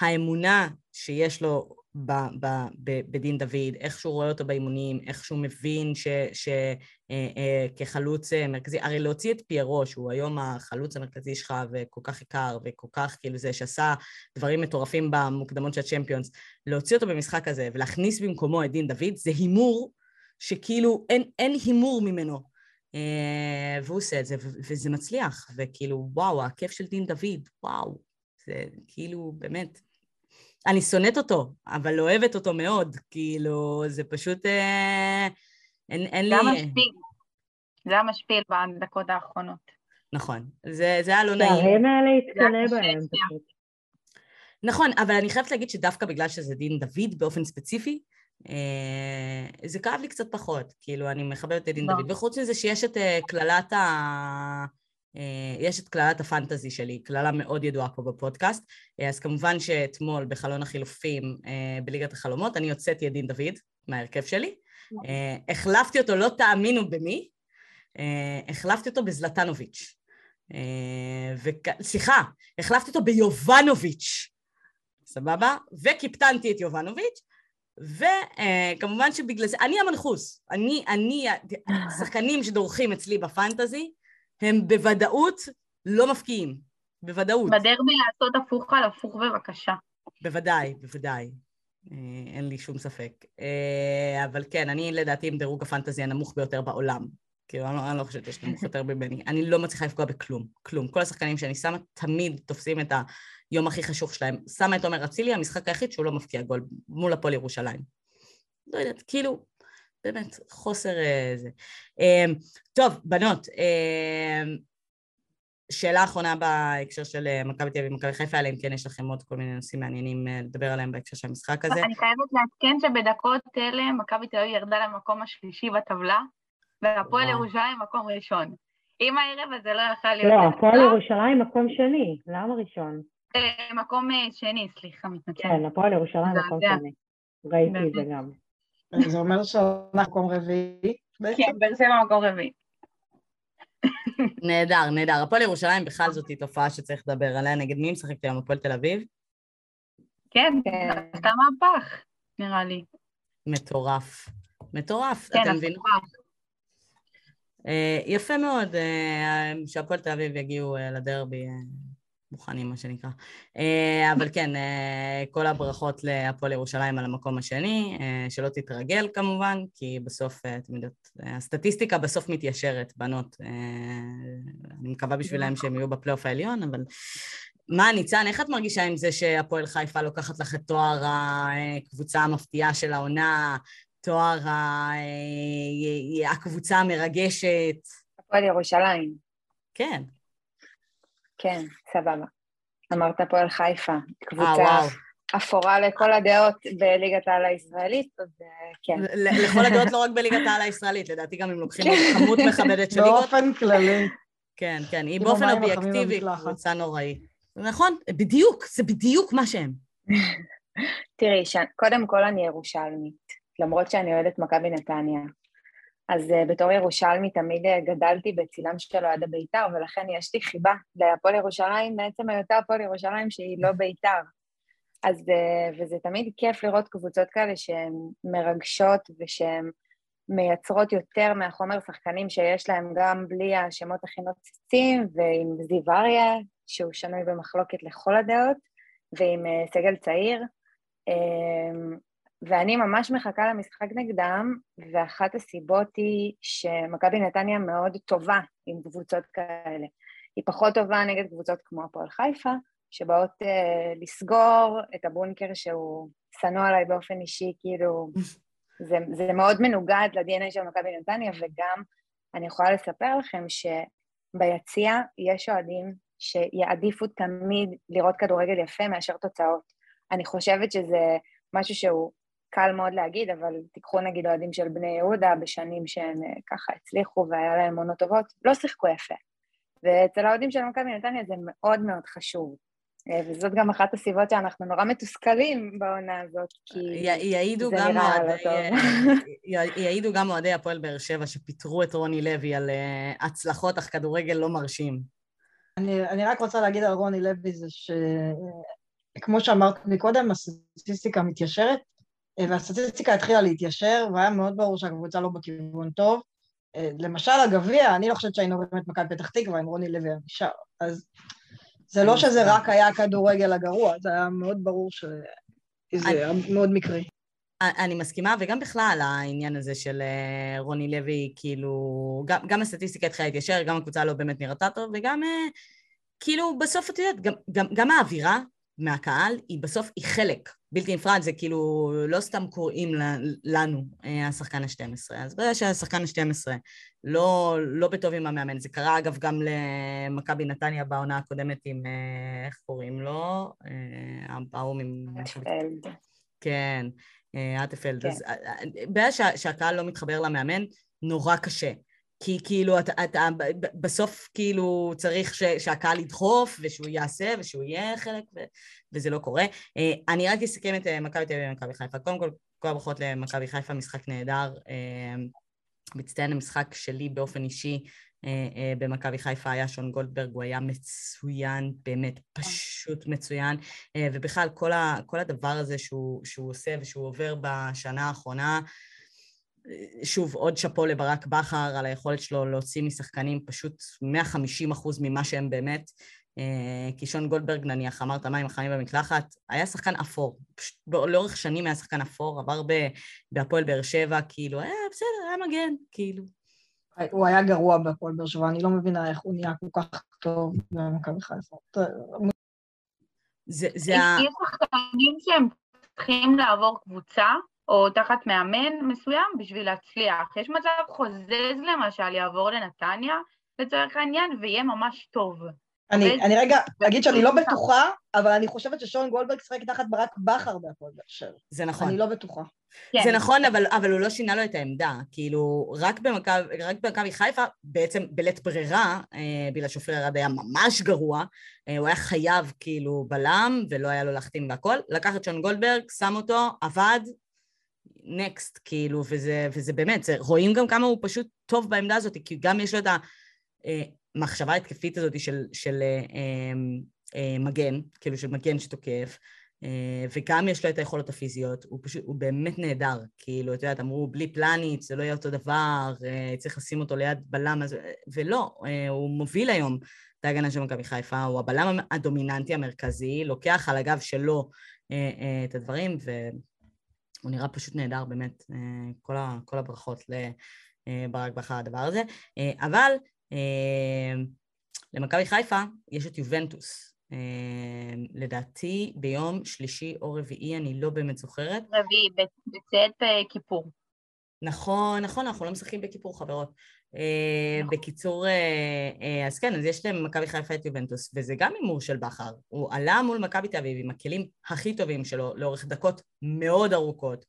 האמונה שיש לו ב, ב, ב, בדין דוד, איך שהוא רואה אותו באימונים, איך שהוא מבין שכחלוץ מרכזי, הרי להוציא את פיירו, שהוא היום החלוץ המרכזי שלך וכל כך יקר וכל כך כאילו זה שעשה דברים מטורפים במוקדמות של הצ'מפיונס, להוציא אותו במשחק הזה ולהכניס במקומו את דין דוד, זה הימור שכאילו אין, אין הימור ממנו. אה, והוא עושה את זה, וזה מצליח, וכאילו, וואו, הכיף של דין דוד, וואו, זה כאילו, באמת, אני שונאת אותו, אבל אוהבת אותו מאוד, כאילו, זה פשוט, אה, אין, אין לי... זה המשפיל, זה המשפיל בדקות האחרונות. נכון, זה, זה היה לא נעים. שהרים האלה התקנא בהם פשוט. נכון, אבל אני חייבת להגיד שדווקא בגלל שזה דין דוד באופן ספציפי, זה כאב לי קצת פחות, כאילו, אני מחבבת את דין דוד. וחוץ מזה שיש את אה, קללת ה... אה, יש את קללת הפנטזי שלי, קללה מאוד ידועה פה בפודקאסט, אז כמובן שאתמול בחלון החילופים בליגת החלומות, אני הוצאתי את דין דוד מההרכב שלי. החלפתי אותו, לא תאמינו במי, החלפתי אותו בזלטנוביץ'. סליחה, החלפתי אותו ביובנוביץ', סבבה? וקיפטנתי את יובנוביץ', וכמובן שבגלל זה, אני המנחוס, אני, אני, השחקנים שדורכים אצלי בפנטזי, הם בוודאות לא מפקיעים, בוודאות. בדרבי לעשות הפוך על הפוך בבקשה. בוודאי, בוודאי. אה, אין לי שום ספק. אה, אבל כן, אני לדעתי עם דירוג הפנטזי הנמוך ביותר בעולם. כאילו, אני לא, אני לא חושבת שיש נמוך יותר ממני. אני לא מצליחה לפגוע בכלום, כלום. כל השחקנים שאני שמה תמיד תופסים את היום הכי חשוב שלהם. שמה את עומר אצילי, המשחק היחיד שהוא לא מפקיע גול מול הפועל ירושלים. לא יודעת, כאילו, באמת, חוסר זה. טוב, בנות, שאלה אחרונה בהקשר של אה, מכבי תל אביב ומכבי חיפה, אלא אם כן יש לכם עוד כל מיני נושאים מעניינים אה, לדבר עליהם בהקשר של המשחק הזה. אני חייבת לעדכן שבדקות אלה מכבי תל אביב ירדה למקום השלישי בטבלה, והפועל ירושלים מקום ראשון. אם הערב הזה לא יכול להיות... לא, הפועל ירושלים מקום שני, למה ראשון? אה, מקום שני, סליחה, מתנצל. כן, הפועל ירושלים מקום שני. ראיתי את זה גם. זה אומר שאנחנו מקום רביעי כן, באר שבע מקום רביעי. נהדר, נהדר. הפועל ירושלים בכלל זאת תופעה שצריך לדבר עליה. נגד מי משחקת היום? הפועל תל אביב? כן, כן, עשתה מהפך, נראה לי. מטורף. מטורף, כן, אתם מבינים? אה, יפה מאוד אה, שהפועל תל אביב יגיעו אה, לדרבי. מוכנים, מה שנקרא. אה, אבל כן, אה, כל הברכות להפועל ירושלים על המקום השני, אה, שלא תתרגל כמובן, כי בסוף, אתם יודעות, הסטטיסטיקה בסוף מתיישרת, בנות. אני מקווה בשבילם שהם יהיו בפלייאוף העליון, אבל... מה, ניצן, איך את מרגישה עם זה שהפועל חיפה לוקחת לך את תואר הקבוצה המפתיעה של העונה, תואר הקבוצה המרגשת? הפועל ירושלים. כן. כן, סבבה. אמרת פועל חיפה, קבוצה אפורה לכל הדעות בליגת העל הישראלית, אז אה, כן. לכל הדעות לא רק בליגת העל הישראלית, לדעתי גם אם לוקחים כמות מכבדת של ליגות. באופן כללי. כן, כן, היא באופן אובייקטיבי קבוצה נוראית. נכון, בדיוק, זה בדיוק מה שהם. תראי, קודם כל אני ירושלמית, למרות שאני אוהדת מכבי נתניה. אז uh, בתור ירושלמי תמיד uh, גדלתי בצילם של אוהדי בית"ר, ולכן יש לי חיבה להפועל ירושלים, בעצם היותר הפועל ירושלים שהיא לא בית"ר. אז, uh, וזה תמיד כיף לראות קבוצות כאלה שהן מרגשות ושהן מייצרות יותר מהחומר שחקנים שיש להם גם בלי השמות הכי נוצצים, ועם זיו אריה, שהוא שנוי במחלוקת לכל הדעות, ועם uh, סגל צעיר. ואני ממש מחכה למשחק נגדם, ואחת הסיבות היא שמכבי נתניה מאוד טובה עם קבוצות כאלה. היא פחות טובה נגד קבוצות כמו הפועל חיפה, שבאות uh, לסגור את הבונקר שהוא שנוא עליי באופן אישי, כאילו, זה, זה מאוד מנוגד ל-DNA של מכבי נתניה, וגם אני יכולה לספר לכם שביציע יש אוהדים שיעדיפו תמיד לראות כדורגל יפה מאשר תוצאות. אני חושבת שזה משהו שהוא קל מאוד להגיד, אבל תיקחו נגיד אוהדים של בני יהודה בשנים שהם אה, ככה הצליחו והיה להם עונות טובות, לא שיחקו יפה. ואצל האוהדים של מכבי נתניה זה מאוד מאוד חשוב. אה, וזאת גם אחת הסיבות שאנחנו נורא מתוסכלים בעונה הזאת, כי יעידו זה נראה לא טוב. יעידו גם אוהדי הפועל באר שבע שפיטרו את רוני לוי על אה, הצלחות אך כדורגל לא מרשים. אני, אני רק רוצה להגיד על רוני לוי זה שכמו שאמרת מקודם, הסטטיסטיקה מתיישרת, והסטטיסטיקה התחילה להתיישר, והיה מאוד ברור שהקבוצה לא בכיוון טוב. אה, למשל, הגביע, אני לא חושבת שהיינו את מכבי פתח תקווה עם רוני לוי נשאר. אז זה לא שזה רק היה הכדורגל הגרוע, זה היה מאוד ברור שזה היה מאוד מקרי. אני מסכימה, וגם בכלל העניין הזה של אה, רוני לוי, כאילו, גם, גם הסטטיסטיקה התחילה להתיישר, גם הקבוצה לא באמת נראתה טוב, וגם אה, כאילו בסוף את יודעת, גם, גם, גם האווירה מהקהל היא בסוף, היא חלק בלתי נפרד, זה כאילו לא סתם קוראים לנו אה, השחקן ה-12. אז ברגע שהשחקן ה-12 לא, לא בטוב עם המאמן, זה קרה אגב גם למכבי נתניה בעונה הקודמת עם, אה, איך קוראים לו? ההוא עם... כן, אטפלד. כן. אז ברגע שהקהל לא מתחבר למאמן, נורא קשה. כי כאילו אתה, אתה בסוף כאילו צריך ש, שהקהל ידחוף ושהוא יעשה ושהוא יהיה חלק ו, וזה לא קורה. אה, אני רק אסכם את אה, מכבי תל אביב ומכבי חיפה. קודם כל, כל הברכות למכבי חיפה, משחק נהדר. אה, מצטיין המשחק שלי באופן אישי במכבי חיפה היה שון גולדברג, הוא היה מצוין, באמת פשוט מצוין, ובכלל כל, ה, כל הדבר הזה שהוא, שהוא עושה ושהוא עובר בשנה האחרונה, שוב, עוד שאפו לברק בכר על היכולת שלו להוציא משחקנים פשוט 150 אחוז ממה שהם באמת. כי שון גולדברג נניח, אמרת מים החמים במקלחת, היה שחקן אפור. פשוט לאורך שנים היה שחקן אפור, עבר בהפועל באר שבע, כאילו, היה בסדר, היה מגן, כאילו. הוא היה גרוע בהפועל באר שבע, אני לא מבינה איך הוא נהיה כל כך טוב במכבי חיפה. זה, זה ה... יש שחקנים שהם צריכים לעבור קבוצה, או תחת מאמן מסוים בשביל להצליח. יש מצב חוזז למשל יעבור לנתניה, לצורך העניין, ויהיה ממש טוב. אני, אני רגע אגיד שאני לא בטוחה, אבל אני חושבת ששון גולדברג שחק תחת ברק בכר בהפועל באר שבע. זה נכון. אני לא בטוחה. כן. זה נכון, אבל, אבל הוא לא שינה לו את העמדה. כאילו, רק במכבי חיפה, בעצם בלית ברירה, אה, בגלל שאופיר ארד היה ממש גרוע, אה, הוא היה חייב כאילו בלם, ולא היה לו להחתים והכל, לקח את שון גולדברג, שם אותו, עבד, נקסט, כאילו, וזה, וזה באמת, זה, רואים גם כמה הוא פשוט טוב בעמדה הזאת, כי גם יש לו את המחשבה ההתקפית הזאת של, של אה, אה, אה, מגן, כאילו של מגן שתוקף, אה, וגם יש לו את היכולות הפיזיות, הוא פשוט, הוא באמת נהדר, כאילו, את יודעת, אמרו בלי פלניץ' זה לא יהיה אותו דבר, אה, צריך לשים אותו ליד בלם, אז, ולא, אה, הוא מוביל היום את ההגנה של מכבי חיפה, הוא הבלם הדומיננטי המרכזי, לוקח על הגב שלו את הדברים, והוא נראה פשוט נהדר, באמת, כל, ה, כל הברכות לברק בכר הדבר הזה, אבל למכבי חיפה יש את יובנטוס, לדעתי ביום שלישי או רביעי, אני לא באמת זוכרת. רביעי, אה, כיפור. נכון, נכון, אנחנו לא משחקים בכיפור, חברות. אה, נכון. בקיצור, אה, אז כן, אז יש להם מכבי חיפה את יובנטוס, וזה גם הימור של בכר. הוא עלה מול מכבי תל אביב עם הכלים הכי טובים שלו לאורך דקות מאוד ארוכות.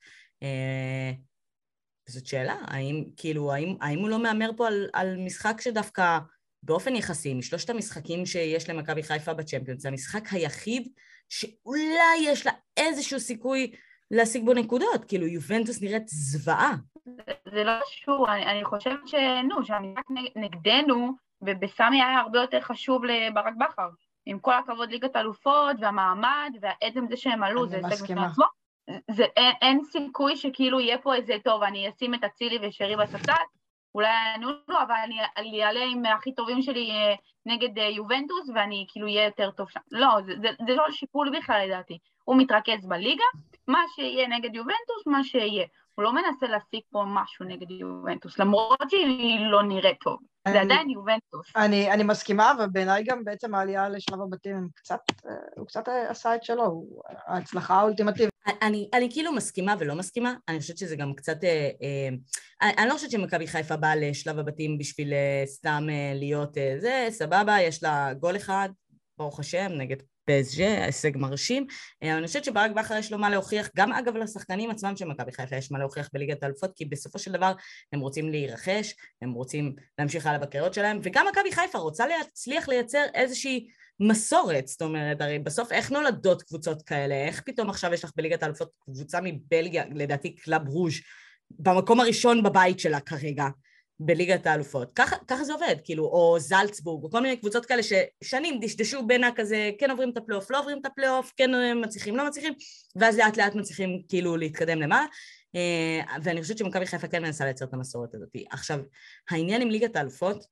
וזאת שאלה, האם, כאילו, האם, האם הוא לא מהמר פה על, על משחק שדווקא... באופן יחסי, משלושת המשחקים שיש למכבי חיפה בצ'מפיונס, זה המשחק היחיד שאולי יש לה איזשהו סיכוי להשיג בו נקודות, כאילו יובנטוס נראית זוועה. זה לא קשור, אני, אני חושבת שנו, שהמשחק נגדנו, ובסמי היה הרבה יותר חשוב לברק בכר. עם כל הכבוד ליגת אלופות, והמעמד, ועצם זה שהם עלו, זה הישג בפני עצמו. זה, אין, אין סיכוי שכאילו יהיה פה איזה, טוב, אני אשים את אצילי ושרי בספסל, אולי יענו לו, אבל אני אעלה עם הכי טובים שלי אה, נגד אה, יובנטוס, ואני כאילו אהיה יותר טוב שם. לא, זה, זה, זה לא שיפול בכלל לדעתי. הוא מתרכז בליגה, מה שיהיה נגד יובנטוס, מה שיהיה. הוא לא מנסה להשיג פה משהו נגד יובנטוס, למרות שהיא לא נראית טוב. אני, זה עדיין יובנטוס. אני, אני מסכימה, ובעיניי גם בעצם העלייה לשלב הבתים, קצת, אה, הוא קצת עשה את שלו, הוא, ההצלחה האולטימטיבית. אני, אני כאילו מסכימה ולא מסכימה, אני חושבת שזה גם קצת... אה, אה, אני, אני לא חושבת שמכבי חיפה באה לשלב הבתים בשביל אה, סתם אה, להיות אה, זה, סבבה, יש לה גול אחד, ברוך השם, נגד פסג'ה, הישג מרשים. אה, אני חושבת שברק בכר יש לו מה להוכיח, גם אגב לשחקנים עצמם של מכבי חיפה יש מה להוכיח בליגת האלופות, כי בסופו של דבר הם רוצים להירכש, הם רוצים להמשיך הלאה בקריירות שלהם, וגם מכבי חיפה רוצה להצליח לייצר איזושהי מסורת, זאת אומרת, הרי בסוף איך נולדות קבוצות כאלה? איך פתאום עכשיו יש לך בליגת האלופות קבוצה מבלגיה, לדעתי קלאב רוז', במקום הראשון בבית שלה כרגע, בליגת האלופות. ככה, ככה זה עובד, כאילו, או זלצבורג, או כל מיני קבוצות כאלה ששנים דשדשו בין הכזה, כן עוברים את הפלייאוף, לא עוברים את הפלייאוף, כן מצליחים, לא מצליחים, ואז לאט לאט מצליחים כאילו להתקדם למעלה. אה, ואני חושבת שמכבי חיפה כן מנסה לייצר את המסורת הזאת. עכשיו, העניין עם ליגת האלופות,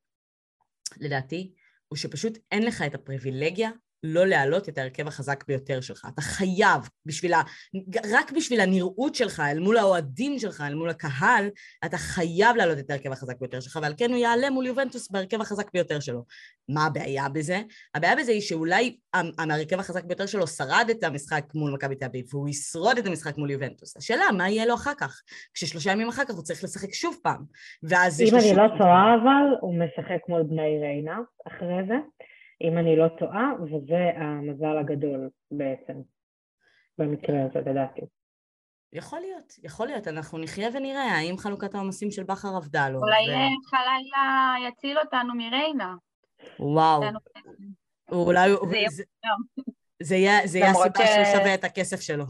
לדעתי, הוא שפשוט אין לך את הפריבילגיה לא להעלות את ההרכב החזק ביותר שלך. אתה חייב, בשביל ה... רק בשביל הנראות שלך, אל מול האוהדים שלך, אל מול הקהל, אתה חייב להעלות את ההרכב החזק ביותר שלך, ועל כן הוא יעלה מול יובנטוס בהרכב החזק ביותר שלו. מה הבעיה בזה? הבעיה בזה היא שאולי ההרכב החזק ביותר שלו שרד את המשחק מול מכבי תל אביב, והוא ישרוד את המשחק מול יובנטוס. השאלה, מה יהיה לו אחר כך? כששלושה ימים אחר כך הוא צריך לשחק שוב פעם. ואז אם אני לא טועה אבל, הוא משחק מול בני ריינה אחרי זה. אם אני לא טועה, וזה המזל הגדול בעצם, במקרה הזה, לדעתי. יכול להיות, יכול להיות, אנחנו נחיה ונראה האם חלוקת העומסים של בכר עבדה לו. אולי ו... חלילה יציל אותנו מריינה. וואו. אולי... זה, זה, זה יהיה הסיבה ש... שהוא שווה את הכסף שלו.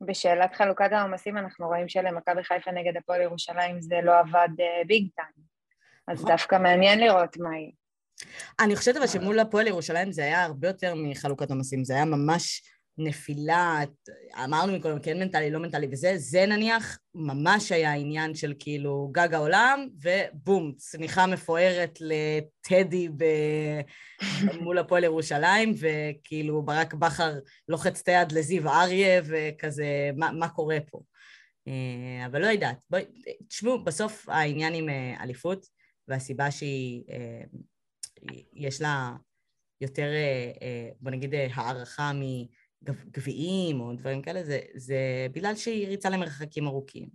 בשאלת חלוקת העומסים אנחנו רואים שלמכבי חיפה נגד הפועל ירושלים זה לא עבד ביג טיים. אז. דווקא מעניין לראות מה יהיה. אני חושבת אבל שמול הפועל ירושלים זה היה הרבה יותר מחלוקת עומסים, זה היה ממש נפילה, אמרנו מקודם, כן מנטלי, לא מנטלי וזה, זה נניח ממש היה עניין של כאילו גג העולם, ובום, צניחה מפוארת לטדי ב... מול הפועל ירושלים, וכאילו ברק בכר לוחץ את היד לזיו אריה, וכזה, מה, מה קורה פה? אה, אבל לא יודעת. בואי, תשמעו, בסוף העניין עם אה, אליפות, והסיבה שהיא, אה, יש לה יותר, בוא נגיד, הערכה מגביעים או דברים כאלה, זה, זה בגלל שהיא ריצה למרחקים ארוכים.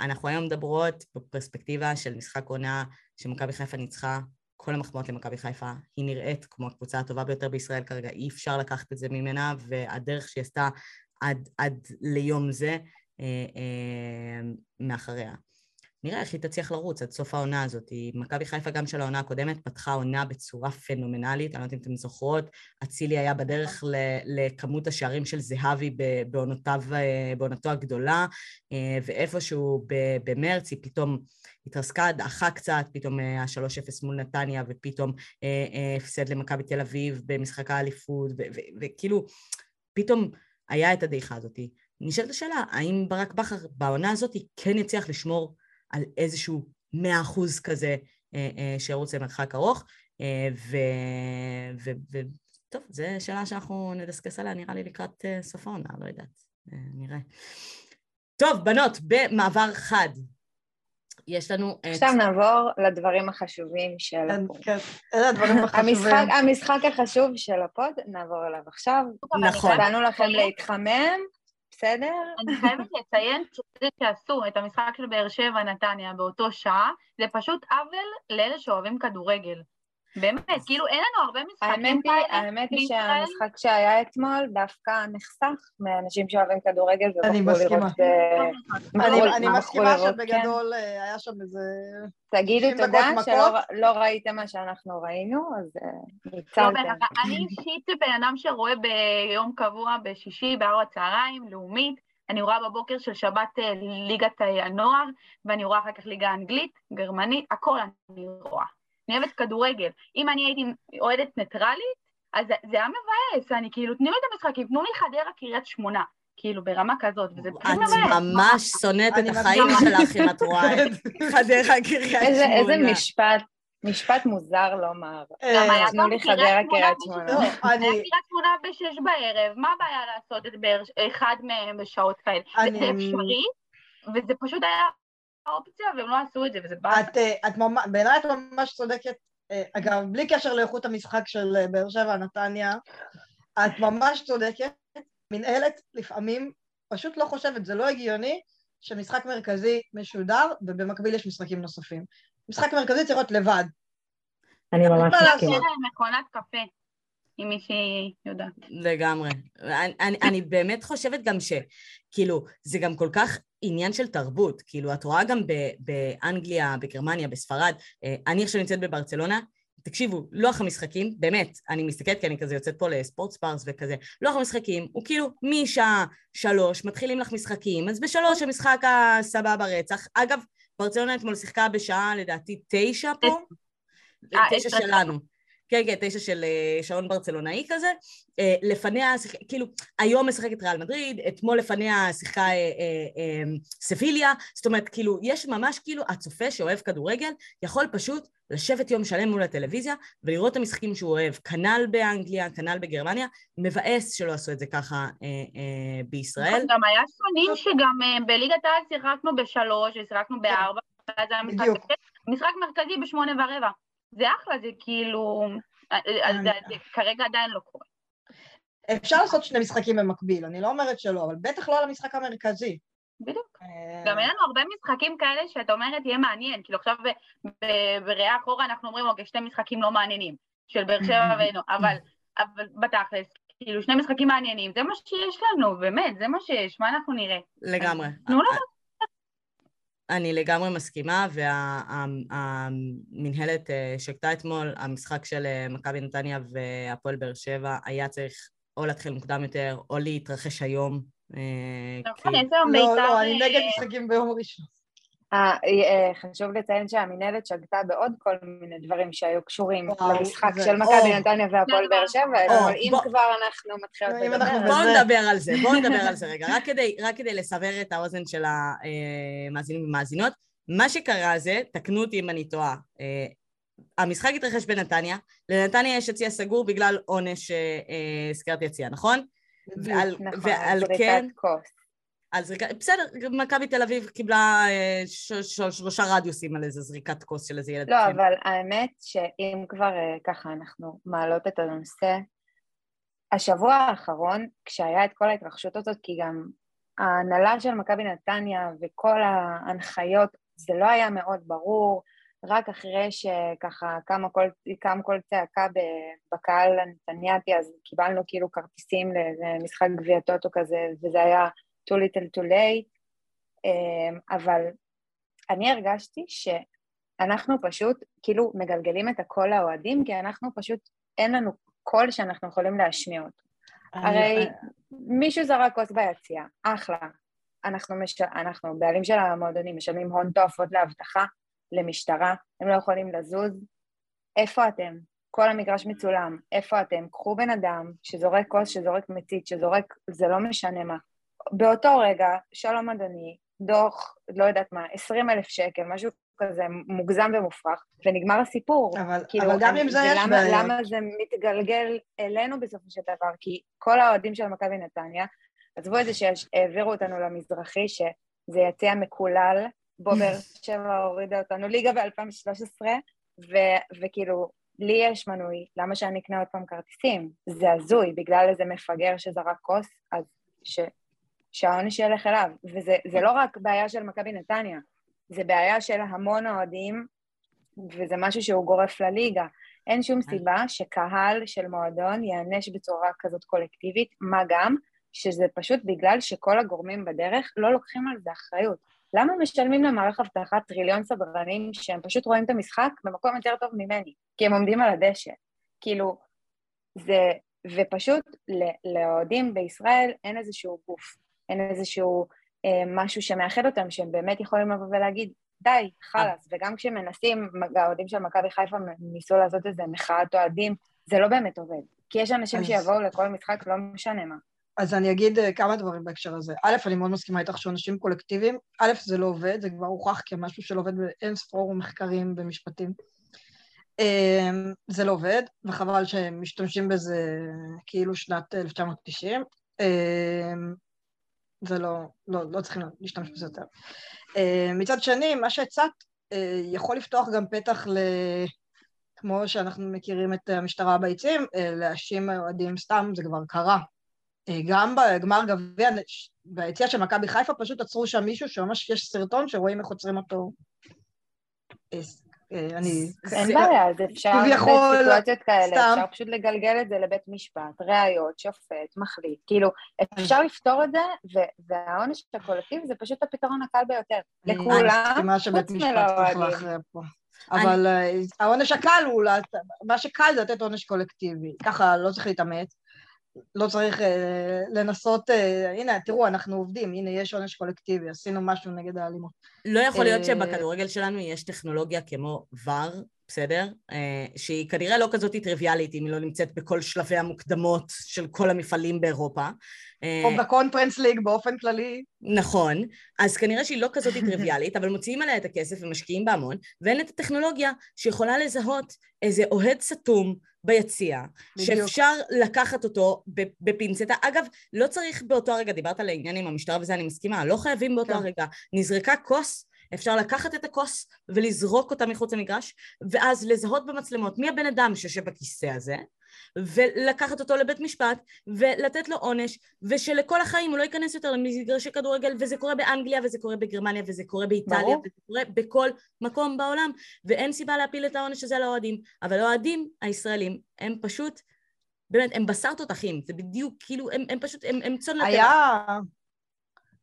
אנחנו היום מדברות בפרספקטיבה של משחק עונה שמכבי חיפה ניצחה כל המחמאות למכבי חיפה, היא נראית כמו הקבוצה הטובה ביותר בישראל כרגע, אי אפשר לקחת את זה ממנה, והדרך שהיא עשתה עד, עד ליום זה, אה, אה, מאחריה. נראה איך היא תצליח לרוץ עד סוף העונה הזאת. מכבי חיפה גם של העונה הקודמת פתחה עונה בצורה פנומנלית, אני לא יודעת אם אתם זוכרות, אצילי היה בדרך לכמות השערים של זהבי בעונותיו, אה, בעונתו הגדולה, ואיפשהו במרץ היא פתאום התרסקה, דעכה קצת, פתאום ה-3-0 מול נתניה, ופתאום הפסד למכבי תל אביב במשחק האליפות, וכאילו, פתאום היה את הדעיכה הזאת. נשאלת השאלה, האם ברק בכר בעונה הזאת כן יצליח לשמור על איזשהו מאה אחוז כזה אה, אה, שירוץ למרחק ארוך, אה, וטוב, זו שאלה שאנחנו נדסקס עליה נראה לי לקראת סוף העונה, לא יודעת, נראה. טוב, בנות, במעבר חד, יש לנו את... עכשיו נעבור לדברים החשובים של כן, ה-pod. כן, אלה הדברים החשובים. המשחק, המשחק החשוב של ה-pod, נעבור אליו עכשיו. נכון. נתנו לכם להתחמם, בסדר? אני חייבת לציין שעשו את המשחק של באר שבע נתניה באותו שעה, זה פשוט עוול לאלה שאוהבים כדורגל. באמת, כאילו אין לנו הרבה משחקים כאלה האמת היא. שהמשחק שהיה אתמול דווקא נחסך מאנשים שאוהבים כדורגל אני ובחרו מסכימה. לראות... אה, אני- בחרו- אני מסכימה לראות, שבגדול אה, היה שם איזה... תגידו 90 תודה שלא. לא ראיתם מה שאנחנו ראינו, אז אה, לא, ניצלתם. אני אישית בן אדם שרואה ביום קבוע בשישי בארבע צהריים, לאומית, אני רואה בבוקר של שבת ליגת הנוער, ואני רואה אחר כך ליגה אנגלית, גרמנית, הכל אני רואה. אני אוהבת כדורגל. אם אני הייתי אוהדת ניטרלית, אז זה היה מבאס, אני כאילו, תנו לי את המשחקים, תנו לי חדרה קריית שמונה, כאילו ברמה כזאת, וזה פשוט את מבאס. ממש שונאת אני את החיים. שלך אם את רואה את חדרה קריית איזה איזה שמונה. משפט, משפט מוזר לומר. היה תנו לי גם קריית חדרה שמונה קריית שמונה. לא, היה. קריית שמונה בשש בערב, מה הבעיה לעשות את באר- אחד מהם בשעות כאלה? אני- זה אפשרי, וזה פשוט היה האופציה, והם לא עשו את זה, וזה באסה. את, אה, את ממש, בעיניי את ממש צודקת, אה, אגב, בלי קשר לאיכות המשחק של אה, באר שבע נתניה, את ממש צודקת, מנהלת לפעמים פשוט לא חושבת, זה לא הגיוני שמשחק מרכזי משודר ובמקביל יש משחקים נוספים. משחק מרכזי צריך להיות לבד. אני ממש מה מסכימה. להם מכונת קפה, אם מישהי יודעת. לגמרי. אני, אני, אני באמת חושבת גם שכאילו, זה גם כל כך עניין של תרבות. כאילו, את רואה גם באנגליה, בגרמניה, בספרד, אה, אני עכשיו נמצאת בברצלונה, תקשיבו, לוח המשחקים, באמת, אני מסתכלת כי אני כזה יוצאת פה לספורט ספארס וכזה, לוח המשחקים הוא כאילו משעה שלוש, מתחילים לך משחקים, אז בשלוש המשחק הסבבה רצח. אגב, ברצלונה אתמול שיחקה בשעה לדעתי תשע פה, אה, תשע. שלנו. כן, כן, תשע של אה, שעון ברצלונאי כזה. אה, לפניה, כאילו, היום משחקת ריאל מדריד, אתמול לפניה שיחקה אה, אה, אה, סביליה, זאת אומרת, כאילו, יש ממש כאילו, הצופה שאוהב כדורגל, יכול פשוט לשבת יום שלם מול הטלוויזיה ולראות את המשחקים שהוא אוהב. כנ"ל באנגליה, כנ"ל בגרמניה, מבאס שלא עשו את זה ככה אה, אה, בישראל. גם היה שנים שגם אה, בליגת העל שיחקנו בשלוש ושיחקנו בארבע, ואז היה משחק מרכזי בשמונה ורבע. זה אחלה, זה כאילו... אה, אה, אז זה- זה כרגע עדיין לא קורה. אפשר לעשות שני משחקים במקביל, אני לא אומרת שלא, אבל בטח לא על המשחק המרכזי. בדיוק. אה, גם אין לנו הרבה משחקים כאלה שאת אומרת יהיה מעניין, כאילו עכשיו בראייה אחורה אנחנו אומרים, אוקיי, שני משחקים לא מעניינים, של באר שבע ואינו, אבל, אבל בתכלס, כאילו שני משחקים מעניינים, זה מה שיש לנו, באמת, זה מה שיש, מה אנחנו נראה? לגמרי. תנו לנו אני לגמרי מסכימה, והמינהלת שקטה אתמול, המשחק של אה, מכבי נתניה והפועל באר שבע היה צריך או להתחיל מוקדם יותר, או להתרחש היום, אה, נכון, כי- יש היום לא, בית"ר... לא, אני אה, נגד משחקים ביום ראשון. אה, אה, חשוב לציין שהמינהלת שגתה בעוד כל מיני דברים שהיו קשורים למשחק של מכבי. נתניה והפועל באר שבע, אבל אם כבר אנחנו מתחילות לדבר, בואו נדבר על זה, בואו נדבר על זה רגע. רק כדי, רק כדי לסבר את האוזן של המאזינים ומאזינות, מה שקרה זה, תקנו אותי אם אני טועה, אה, המשחק התרחש בנתניה, לנתניה יש יציע סגור בגלל עונש אה, אה, סגירת יציע, נכון? ועל, נכון, ועל כן, זריקה, בסדר, מכבי תל אביב קיבלה אה, ש, ש, שלושה רדיוסים על איזה זריקת כוס של איזה ילד. לא. אבל האמת שאם כבר אה, ככה אנחנו מעלות את הנושא, השבוע האחרון, כשהיה את כל ההתרחשות הזאת, כי גם ההנהלה של מכבי נתניה וכל ההנחיות, זה לא היה מאוד ברור, רק אחרי שככה קם קול, קם קול צעקה בקהל הנתניאתי, אז קיבלנו כאילו כרטיסים לאיזה משחק גביע טוטו כזה, וזה היה too little too late, אמ, אבל אני הרגשתי שאנחנו פשוט כאילו מגלגלים את הקול לאוהדים, כי אנחנו פשוט, אין לנו קול שאנחנו יכולים להשמיע אותו. הרי מישהו זרק כוס ביציע, אחלה. אנחנו, מש... אנחנו בעלים של המועדונים, משלמים הון תועפות לאבטחה, למשטרה, הם לא יכולים לזוז. איפה אתם? כל המגרש מצולם, איפה אתם? קחו בן אדם שזורק כוס, שזורק מצית, שזורק, זה לא משנה מה. באותו רגע, שלום אדוני, דוח, לא יודעת מה, 20 אלף שקל, משהו כזה מוגזם ומופרך, ונגמר הסיפור. אבל, כאילו, אבל גם עם זה יש בעיות. למה זה מתגלגל אלינו בסופו של דבר? כי כל האוהדים של מכבי נתניה, עזבו את זה שהעבירו אותנו למזרחי, שזה יציע מקולל, בו באר שבע הורידה אותנו ליגה ב-2013, וכאילו, לי יש מנוי, למה שאני אקנה עוד פעם כרטיסים? זה הזוי, בגלל איזה מפגר שזרק כוס, אז ש... שהעונש ילך אליו. וזה זה לא רק בעיה של מכבי נתניה, זה בעיה של המון אוהדים, וזה משהו שהוא גורף לליגה. אין שום סיבה שקהל של מועדון ייענש בצורה כזאת קולקטיבית, מה גם שזה פשוט בגלל שכל הגורמים בדרך לא לוקחים על זה אחריות. למה משלמים למערך אבטחה טריליון סדרנים שהם פשוט רואים את המשחק במקום יותר טוב ממני? כי הם עומדים על הדשא. כאילו, זה... ופשוט לאוהדים בישראל אין איזשהו גוף, אין איזשהו אה, משהו שמאחד אותם, שהם באמת יכולים לבוא ולהגיד, די, חלאס, וגם כשמנסים, האוהדים של מכבי חיפה ניסו לעשות איזה מחאת אוהדים, זה לא באמת עובד. כי יש אנשים אז- שיבואו לכל משחק, לא משנה מה. אז אני אגיד אה, כמה דברים בהקשר הזה. א', אני מאוד מסכימה איתך שעונשים קולקטיביים. א', זה לא עובד, זה כבר הוכח כמשהו שלא עובד באין ספור מחקרים ומשפטים. אמ, זה לא עובד, וחבל שהם משתמשים בזה כאילו שנת 1990. זה לא, לא, לא צריכים להשתמש בזה יותר. אמ, מצד שני, מה שהצעת אה, יכול לפתוח גם פתח ל... כמו שאנחנו מכירים את המשטרה ביציעים, אה, להאשים אוהדים סתם, זה כבר קרה. אה, גם בגמר גביע, ביציאה של מכבי חיפה פשוט עצרו שם מישהו שממש יש סרטון שרואים איך עוצרים אותו. אה, אה, אני... אין בעיה, אז אפשר בסיטואציות כאלה, סתם. אפשר פשוט לגלגל את זה לבית משפט, ראיות, שופט, מחליט, כאילו, אפשר לפתור את זה, והעונש הקולקטיבי זה פשוט הפתרון הקל ביותר. לכולם, חוץ מלאוהדים. אבל אה, העונש הקל הוא, מה שקל זה לתת עונש קולקטיבי. ככה לא צריך להתאמץ, לא צריך אה, לנסות, אה, הנה, תראו, אנחנו עובדים, הנה, יש עונש קולקטיבי, עשינו משהו נגד האלימות. לא יכול להיות אה, שבכדורגל שלנו יש טכנולוגיה כמו ור, בסדר? אה, שהיא כנראה לא כזאת טריוויאלית אם היא לא נמצאת בכל שלבי המוקדמות של כל המפעלים באירופה. אה, או בקונפרנס ליג באופן כללי, נכון, אז כנראה שהיא לא כזאת טריוויאלית, אבל מוציאים עליה את הכסף ומשקיעים בה המון, ואין את הטכנולוגיה שיכולה לזהות איזה אוהד סתום ביציע. שאפשר לקחת אותו בפינצטה. אגב, לא צריך באותו הרגע, דיברת על העניין עם המשטרה וזה, אני מסכימה, לא חייבים באותו כן. הרגע. נזרקה כוס, אפשר לקחת את הכוס ולזרוק אותה מחוץ למגרש, ואז לזהות במצלמות מי הבן אדם שיושב בכיסא הזה, ולקחת אותו לבית משפט, ולתת לו עונש, ושלכל החיים הוא לא ייכנס יותר למגרשי כדורגל, וזה קורה באנגליה, וזה קורה בגרמניה, וזה קורה באיטליה, ברור. וזה קורה בכל מקום בעולם, ואין סיבה להפיל את העונש הזה על האוהדים. אבל האוהדים הישראלים הם פשוט, באמת, הם בשר תותחים, זה בדיוק, כאילו, הם, הם פשוט, הם, הם צאן לטבח. היה...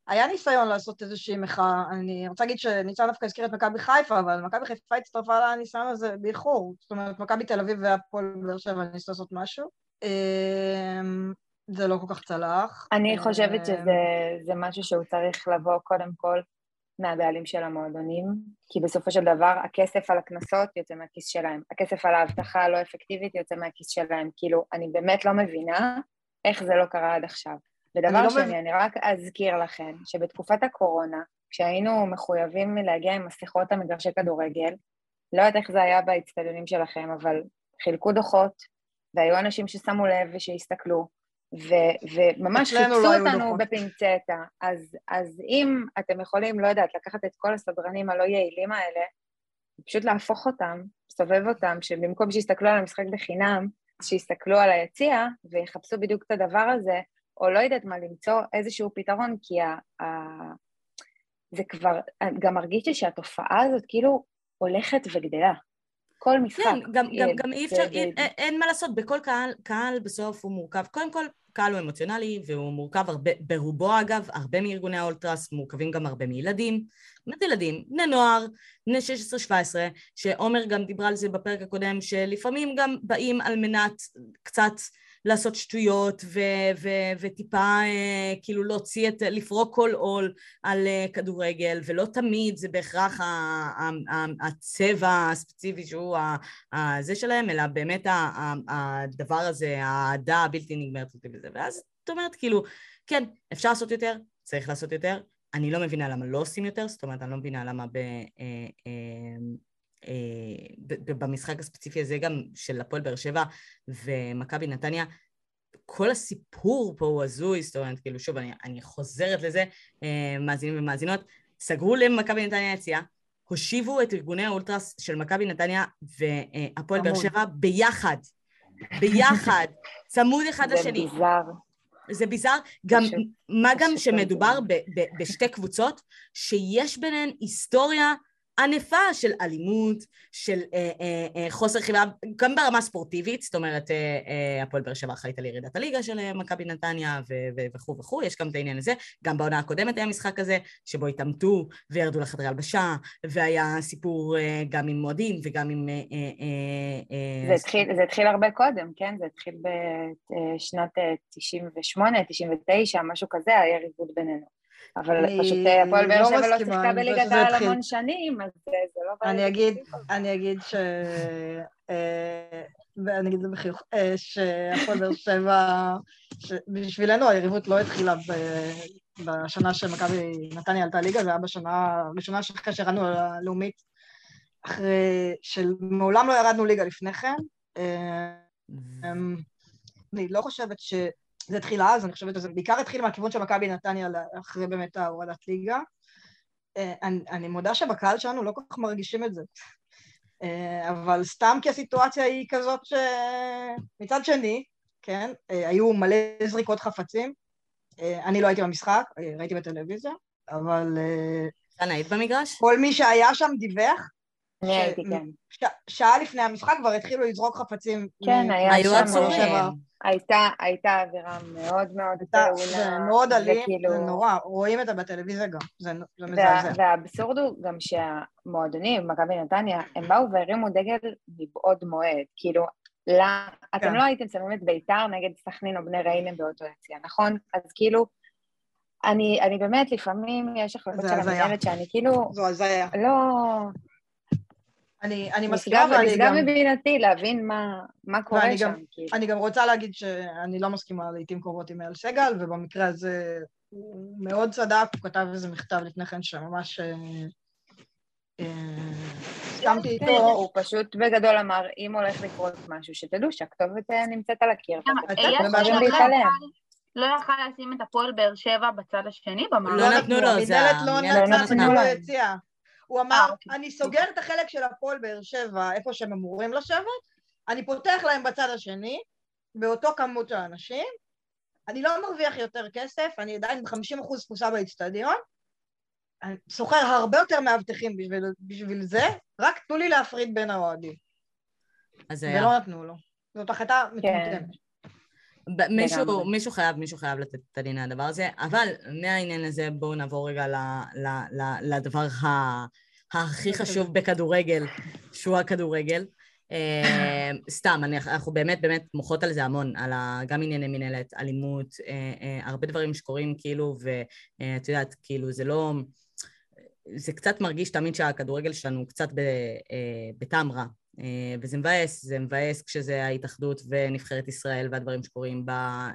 היה ניסיון לעשות איזושהי מחאה, אני רוצה להגיד שניצן דווקא הזכיר את מכבי חיפה, אבל מכבי חיפה הצטרפה לניסיון הזה באיחור, זאת אומרת, מכבי תל אביב והפועל באר שבע ניסו לעשות משהו. אמ, זה לא כל כך צלח. אני אה, חושבת שזה משהו שהוא צריך לבוא קודם כל מהבעלים של המועדונים, כי בסופו של דבר הכסף על הקנסות יוצא מהכיס שלהם, הכסף על האבטחה הלא אפקטיבית יוצא מהכיס שלהם, כאילו, אני באמת לא מבינה איך זה לא קרה עד עכשיו. ודבר לא שני, מבין- אני רק אזכיר לכם שבתקופת הקורונה, כשהיינו מחויבים להגיע עם מסכות למגרשי כדורגל, לא יודעת איך זה היה באצטדיונים שלכם, אבל חילקו דוחות, והיו אנשים ששמו לב ושהסתכלו, ו- וממש אצלנו חיפשו לא אותנו דוחות. בפינצטה. אז, אז אם אתם יכולים, לא יודעת, לקחת את כל הסדרנים הלא יעילים האלה, פשוט להפוך אותם, לסובב אותם, שבמקום שיסתכלו על המשחק בחינם, שיסתכלו על היציע ויחפשו בדיוק את הדבר הזה, או לא יודעת מה, למצוא איזשהו פתרון, כי ה, ה, זה כבר, גם מרגיש שהתופעה הזאת כאילו הולכת וגדלה. כל משחק. כן, גם, גם, גם אי אפשר, אין, אין מה לעשות, בכל קהל, קהל בסוף הוא מורכב. קודם כל, קהל הוא אמוציונלי, והוא מורכב הרבה, ברובו אגב, הרבה מארגוני האולטרס מורכבים גם הרבה מילדים. באמת ילדים, בני נוער, בני 16-17, שעומר גם דיברה על זה בפרק הקודם, שלפעמים גם באים על מנת קצת לעשות שטויות ו- ו- וטיפה אה, כאילו להוציא את, לפרוק כל עול על אה, כדורגל, ולא תמיד זה בהכרח ה- ה- ה- הצבע הספציפי שהוא ה- ה- זה שלהם, אלא באמת ה- ה- הדבר הזה, האהדה הבלתי נגמרת אותי וזה. ואז את אומרת כאילו, כן, אפשר לעשות יותר, צריך לעשות יותר. אני לא מבינה למה לא עושים יותר, זאת אומרת, אני לא מבינה למה ב... אה, במשחק הספציפי הזה גם של הפועל באר שבע ומכבי נתניה, כל הסיפור פה הוא הזוי, זאת אומרת, כאילו, שוב, אני, אני חוזרת לזה, אה, מאזינים ומאזינות, סגרו למכבי נתניה יציאה, הושיבו את ארגוני האולטרס של מכבי נתניה והפועל באר. שבע ביחד, ביחד, צמוד אחד זה לשני. ביזאר. זה ביזאר, גם, פשוט- מה גם פשוט שמדובר בשתי קבוצות שיש ביניהן היסטוריה ענפה של אלימות, של אה, אה, אה, חוסר חיבה, גם ברמה ספורטיבית, זאת אומרת, אה, אה, הפועל באר שבע אחראית על ירידת הליגה של אה, מכבי נתניה וכו' וכו', יש גם את העניין הזה, גם בעונה הקודמת היה משחק כזה, שבו התעמתו וירדו לחדרי הלבשה, והיה סיפור אה, גם עם מועדים וגם עם... אה, אה, אה, זה התחיל, זה התחיל הרבה קודם, כן? זה התחיל בשנת 98, 99, משהו כזה, היה ריבוד בינינו. אבל אני פשוט אה, הפועל באר לא שבע לא שיחקה בליגת העל. המון שנים, אז זה זה לא... אני אגיד. אני אגיד ש... אה, ואני אגיד את זה בחיוך, אה, שהפועל באר שבע, בשבילנו היריבות לא התחילה ב- בשנה שמכבי נתניה עלתה ליגה, זה היה בשנה הראשונה שאחרי שירדנו ללאומית, אחרי שמעולם לא ירדנו ליגה לפני כן. אה, אמ, אני לא חושבת שזה התחיל אז, אני חושבת שזה בעיקר התחיל מהכיוון של מכבי נתניה אחרי באמת ההורדת ליגה. אה, אני, אני מודה שבקהל שלנו לא כל כך מרגישים את זה. אה, אבל סתם כי הסיטואציה היא כזאת שמצד שני, כן, אה, היו מלא זריקות חפצים. אני לא הייתי במשחק, ראיתי בטלוויזיה, אבל כאן היית במגרש? כל מי שהיה שם דיווח אני הייתי, כן. ש- שעה לפני המשחק כבר התחילו לזרוק חפצים. כן, היה היו שם- עצורים. הייתה, הייתה אווירה מאוד מאוד טעונה. זה מאוד אלים, וכאילו- זה נורא, רואים את זה בטלוויזיה גם, זה זה מזעזע. והאבסורד הוא גם שהמועדונים, מכבי נתניה, הם באו והרימו דגל מבעוד מועד. כאילו, לא, אתם כן. לא הייתם שמים את ביתר נגד סכנין או בני ריינה באותו יציע, נכון? אז כאילו, אני, אני באמת, לפעמים יש החלטות של. המנהלת שאני כאילו, זו הזיה. לא... אני אני מסכימה נשגב ואני נשגב גם... מבינתי להבין מה, מה קורה שם. גם- כאילו. אני גם רוצה להגיד שאני לא מסכימה לעיתים קרובות עם אייל סגל, ובמקרה הזה הוא מאוד צדק, הוא כתב איזה מכתב לפני כן שממש... אה, אה, הסכמתי כן, איתו. הוא פשוט בגדול אמר, אם הולך לקרות משהו, שתדעו שהכתובת אה, נמצאת על הקיר. להתעלם. לא יכל לשים את הפועל באר שבע בצד השני במערב. לא נתנו לו, זה המנהלת לא לא נתנו לו. יציאה. הוא אה, אמר, אוקיי. אני סוגר את החלק של הפועל באר שבע, איפה שהם אמורים לשבת, אני פותח להם בצד השני, באותו כמות של אנשים, אני לא מרוויח יותר כסף, אני עדיין עם 50% תפוסה באצטדיון, אני שוכר הרבה יותר מאבטחים בשביל, בשביל זה, רק תנו לי להפריד בין האוהדים. אז היה. ולא נתנו לו. זאת החלטה כן. מטומטמת. מישהו, לגמרי. מישהו חייב, מישהו חייב לתת את הדין על הדבר הזה, אבל מהעניין הזה בואו נעבור רגע ל, ל, ל, לדבר ה, הכי חשוב בכדורגל, שהוא הכדורגל. אה, סתם, אני, אנחנו באמת באמת מוחות על זה המון, על ה, גם ענייני מנהלת, אלימות, אה, אה, הרבה דברים שקורים כאילו, ואת יודעת, כאילו זה לא... זה קצת מרגיש תמיד שהכדורגל שלנו קצת בטעם רע, וזה מבאס, זה מבאס כשזה ההתאחדות ונבחרת ישראל והדברים שקורים בה,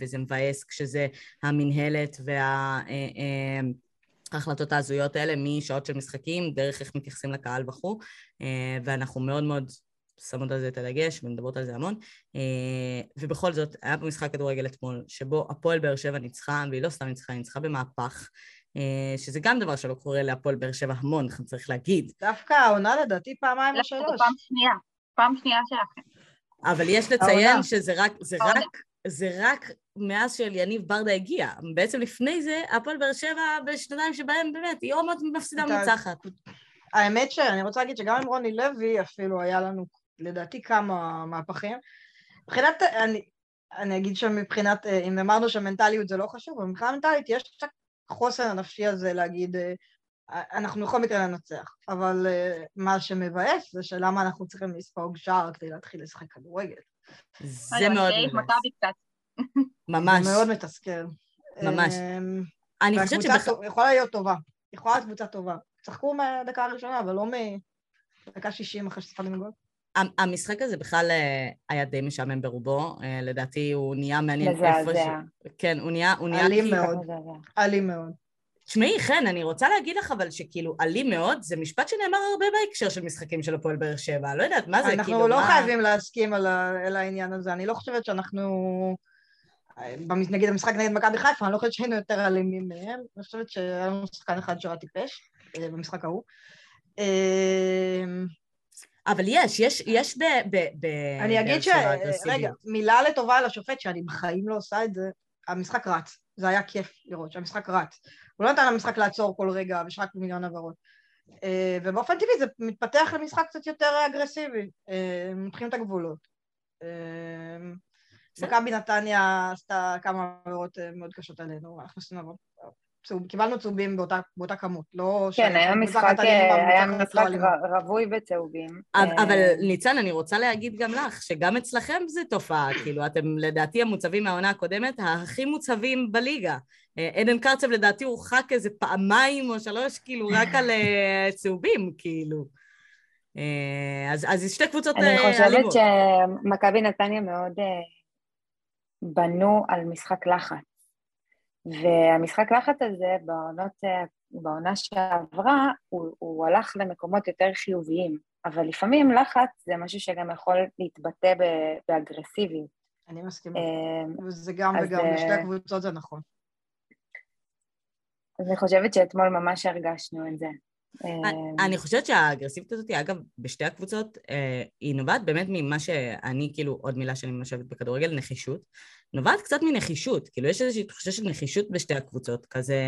וזה מבאס כשזה המנהלת וה... ההחלטות ההזויות האלה משעות של משחקים, דרך איך מתייחסים לקהל וכו', ואנחנו מאוד מאוד שמות על זה את הדגש ומדברות על זה המון. אה, ובכל זאת, היה פה משחק כדורגל אתמול, שבו הפועל באר שבע ניצחה, והיא לא סתם ניצחה, היא ניצחה במהפך, אה, שזה גם דבר שלא קורה להפועל באר שבע המון, צריך להגיד. דווקא העונה לדעתי פעמיים או שלוש. פעם שנייה, פעם שנייה שלכם. אבל יש לציין שזה רק, זה רק, זה רק מאז שאליניב ברדה הגיע. בעצם לפני זה, הפועל באר שבע בשנתיים שבהם באמת, היא עוד מפסידה מנצחת. האמת שאני רוצה להגיד שגם עם רוני לוי אפילו היה לנו לדעתי כמה מהפכים. מבחינת, אני, אני אגיד שמבחינת, אה, אם אמרנו שמנטליות זה לא חשוב, אבל מבחינה מנטלית יש החוסן הנפשי הזה להגיד, אה, אנחנו בכל מקרה ננצח, אבל אה, מה שמבאס זה שלמה אנחנו צריכים לספוג שער כדי להתחיל לשחק כדורגל. זה מאוד מבאס. ממש. זה מאוד מתסכל. ממש. אני חושבת שבכלל... יכולה להיות טובה, יכולה להיות קבוצה טובה. צחקו מהדקה הראשונה, אבל לא מדקה שישים אחרי שצריכה גול. המשחק הזה בכלל אה, היה די משעמם ברובו, אה, לדעתי הוא נהיה מעניין איפה ש... כן, הוא נהיה... הוא נהיה אלים מאוד, אלים מאוד. תשמעי, חן, אני רוצה להגיד לך אבל שכאילו אלים מאוד, זה משפט שנאמר הרבה בהקשר של משחקים של הפועל באר שבע, לא יודעת, מה זה, אנחנו כאילו, לא מה... חייבים להסכים על, ה... על העניין הזה, אני לא חושבת שאנחנו... נגיד המשחק נגד מכבי חיפה, אני לא חושבת שהיינו יותר אלימים מהם, אני חושבת שהיה לנו שחקן אחד שהיה טיפש אה, במשחק ההוא. אבל יש, יש, יש ב... ב, ב אני אגיד ש... רגע, מילה לטובה על השופט, שאני בחיים לא עושה את זה, המשחק רץ. זה היה כיף לראות שהמשחק רץ. הוא לא נתן למשחק לעצור כל רגע, ויש רק מיליון עברות. אה, ובאופן טבעי זה מתפתח למשחק קצת יותר אגרסיבי, אה, מבחינים את הגבולות. אה, מכבי נתניה עשתה כמה עבירות מאוד קשות עלינו, אנחנו עשינו עבוד צהוב, קיבלנו צהובים באותה, באותה כמות, לא... כן, היה משחק, היה משחק רווי בצהובים. אבל אה, ניצן, אני רוצה להגיד גם לך, שגם אצלכם זה תופעה, כאילו, אתם לדעתי המוצבים מהעונה הקודמת, הכי מוצבים בליגה. אה, עדן קרצב לדעתי הורחק איזה פעמיים או שלוש, כאילו, רק על אה, צהובים, כאילו. אז, אז שתי קבוצות אלימות. אני חושבת שמכבי נתניה מאוד בנו על משחק לחץ. והמשחק לחץ הזה בעונות, בעונה שעברה, הוא, הוא הלך למקומות יותר חיוביים, אבל לפעמים לחץ זה משהו שגם יכול להתבטא באגרסיביות. אני מסכימה, אה, וזה גם וגם, בשתי אה, הקבוצות זה נכון. אני חושבת שאתמול ממש הרגשנו את זה. אה, אני חושבת שהאגרסיביות הזאת, אגב, בשתי הקבוצות, היא נובעת באמת ממה שאני, כאילו, עוד מילה שאני מנושבת בכדורגל, נחישות. נובעת קצת מנחישות, כאילו יש איזושהי תחושה של נחישות בשתי הקבוצות, כזה,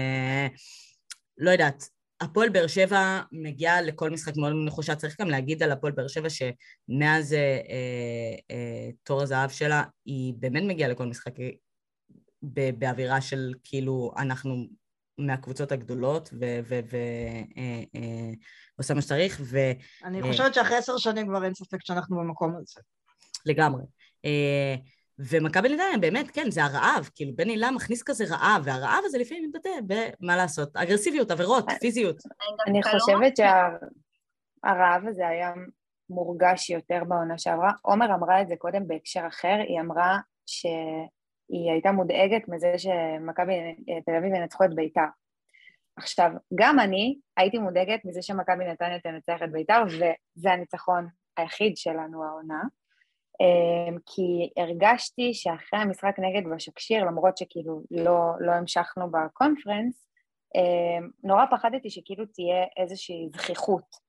לא יודעת, הפועל באר שבע מגיעה לכל משחק מאוד נחושה, צריך גם להגיד על הפועל באר שבע שמאז אה, אה, תור הזהב שלה, היא באמת מגיעה לכל משחק באווירה של כאילו אנחנו מהקבוצות הגדולות ועושה אה, אה, מה שצריך ו... אני חושבת שאחרי עשר שנים כבר אין ספק שאנחנו במקום הזה. לגמרי. אה, ומכבי נתניה, באמת, כן, זה הרעב, כאילו בן הילה מכניס כזה רעב, והרעב הזה לפעמים מתבטא במה לעשות, אגרסיביות, עבירות, פיזיות. אני חושבת שהרעב הזה היה מורגש יותר בעונה שעברה. עומר אמרה את זה קודם בהקשר אחר, היא אמרה שהיא הייתה מודאגת מזה שמכבי תל אביב ינצחו את ביתר. עכשיו, גם אני הייתי מודאגת מזה שמכבי נתניה תנצח את ביתר, וזה הניצחון היחיד שלנו העונה. אמ, כי הרגשתי שאחרי המשחק נגד בשקשיר, למרות שכאילו לא, לא המשכנו בקונפרנס, אמ, נורא פחדתי שכאילו תהיה איזושהי זכיחות.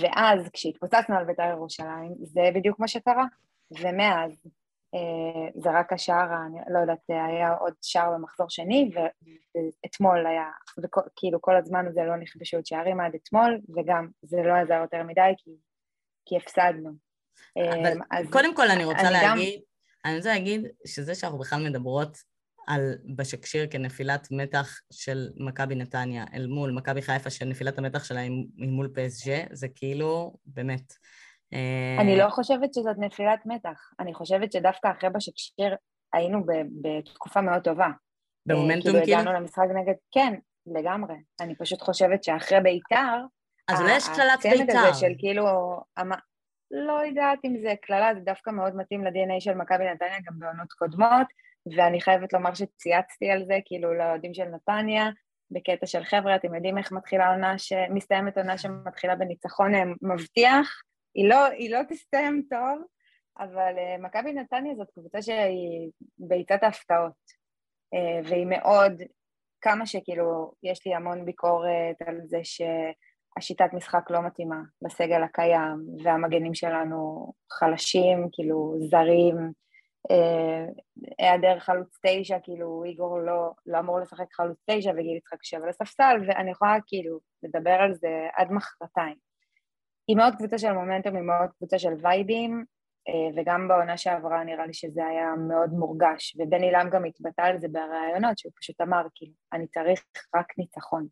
ואז כשהתפוצצנו על בית"ר ירושלים, זה בדיוק מה שקרה. ומאז אה, זה רק השער, אני לא יודעת, היה עוד שער במחזור שני, ואתמול היה, כאילו כל הזמן הזה לא נכבשו עוד שערים עד אתמול, וגם זה לא עזר יותר מדי כי, כי הפסדנו. אבל אמ, אז קודם כל אני רוצה להגיד, גם... אני רוצה להגיד שזה שאנחנו בכלל מדברות על בשקשיר כנפילת מתח של מכבי נתניה אל מול מכבי חיפה, שנפילת המתח שלה היא מול פסג'ה, זה כאילו, באמת, אה, אני לא חושבת שזאת נפילת מתח. אני חושבת שדווקא אחרי בשקשיר היינו ב- בתקופה מאוד טובה. במומנטום כאילו כאילו? הגענו למשחק נגד... כן, לגמרי. אני פשוט חושבת שאחרי בית"ר... אז אולי יש קללת הצמד בית"ר. הזה של כאילו... לא יודעת אם זה קללה, זה דווקא מאוד מתאים ל-DNA של מכבי נתניה גם בעונות קודמות, ואני חייבת לומר שצייצתי על זה, כאילו לאוהדים של נתניה, בקטע של חבר'ה, אתם יודעים איך מתחילה עונה, ש... מסתיימת עונה שמתחילה בניצחון אה, מבטיח, היא לא, היא לא תסתיים טוב, אבל uh, מכבי נתניה זאת קבוצה שהיא ביצת ההפתעות, uh, והיא מאוד, כמה שכאילו, יש לי המון ביקורת על זה שהשיטת משחק לא מתאימה בסגל הקיים, והמגנים שלנו חלשים, כאילו זרים, אה, היעדר חלוץ תשע, כאילו איגור לא, לא אמור לשחק חלוץ תשע וגיל יצחק יושב על הספסל, ואני יכולה כאילו לדבר על זה עד מחרתיים. היא מאוד קבוצה של מומנטום, היא מאוד קבוצה של וייבים, אה, וגם בעונה שעברה נראה לי שזה היה מאוד מורגש, ובן עילם גם התבטא על זה בראיונות, שהוא פשוט אמר, כאילו, אני צריך רק ניצחון.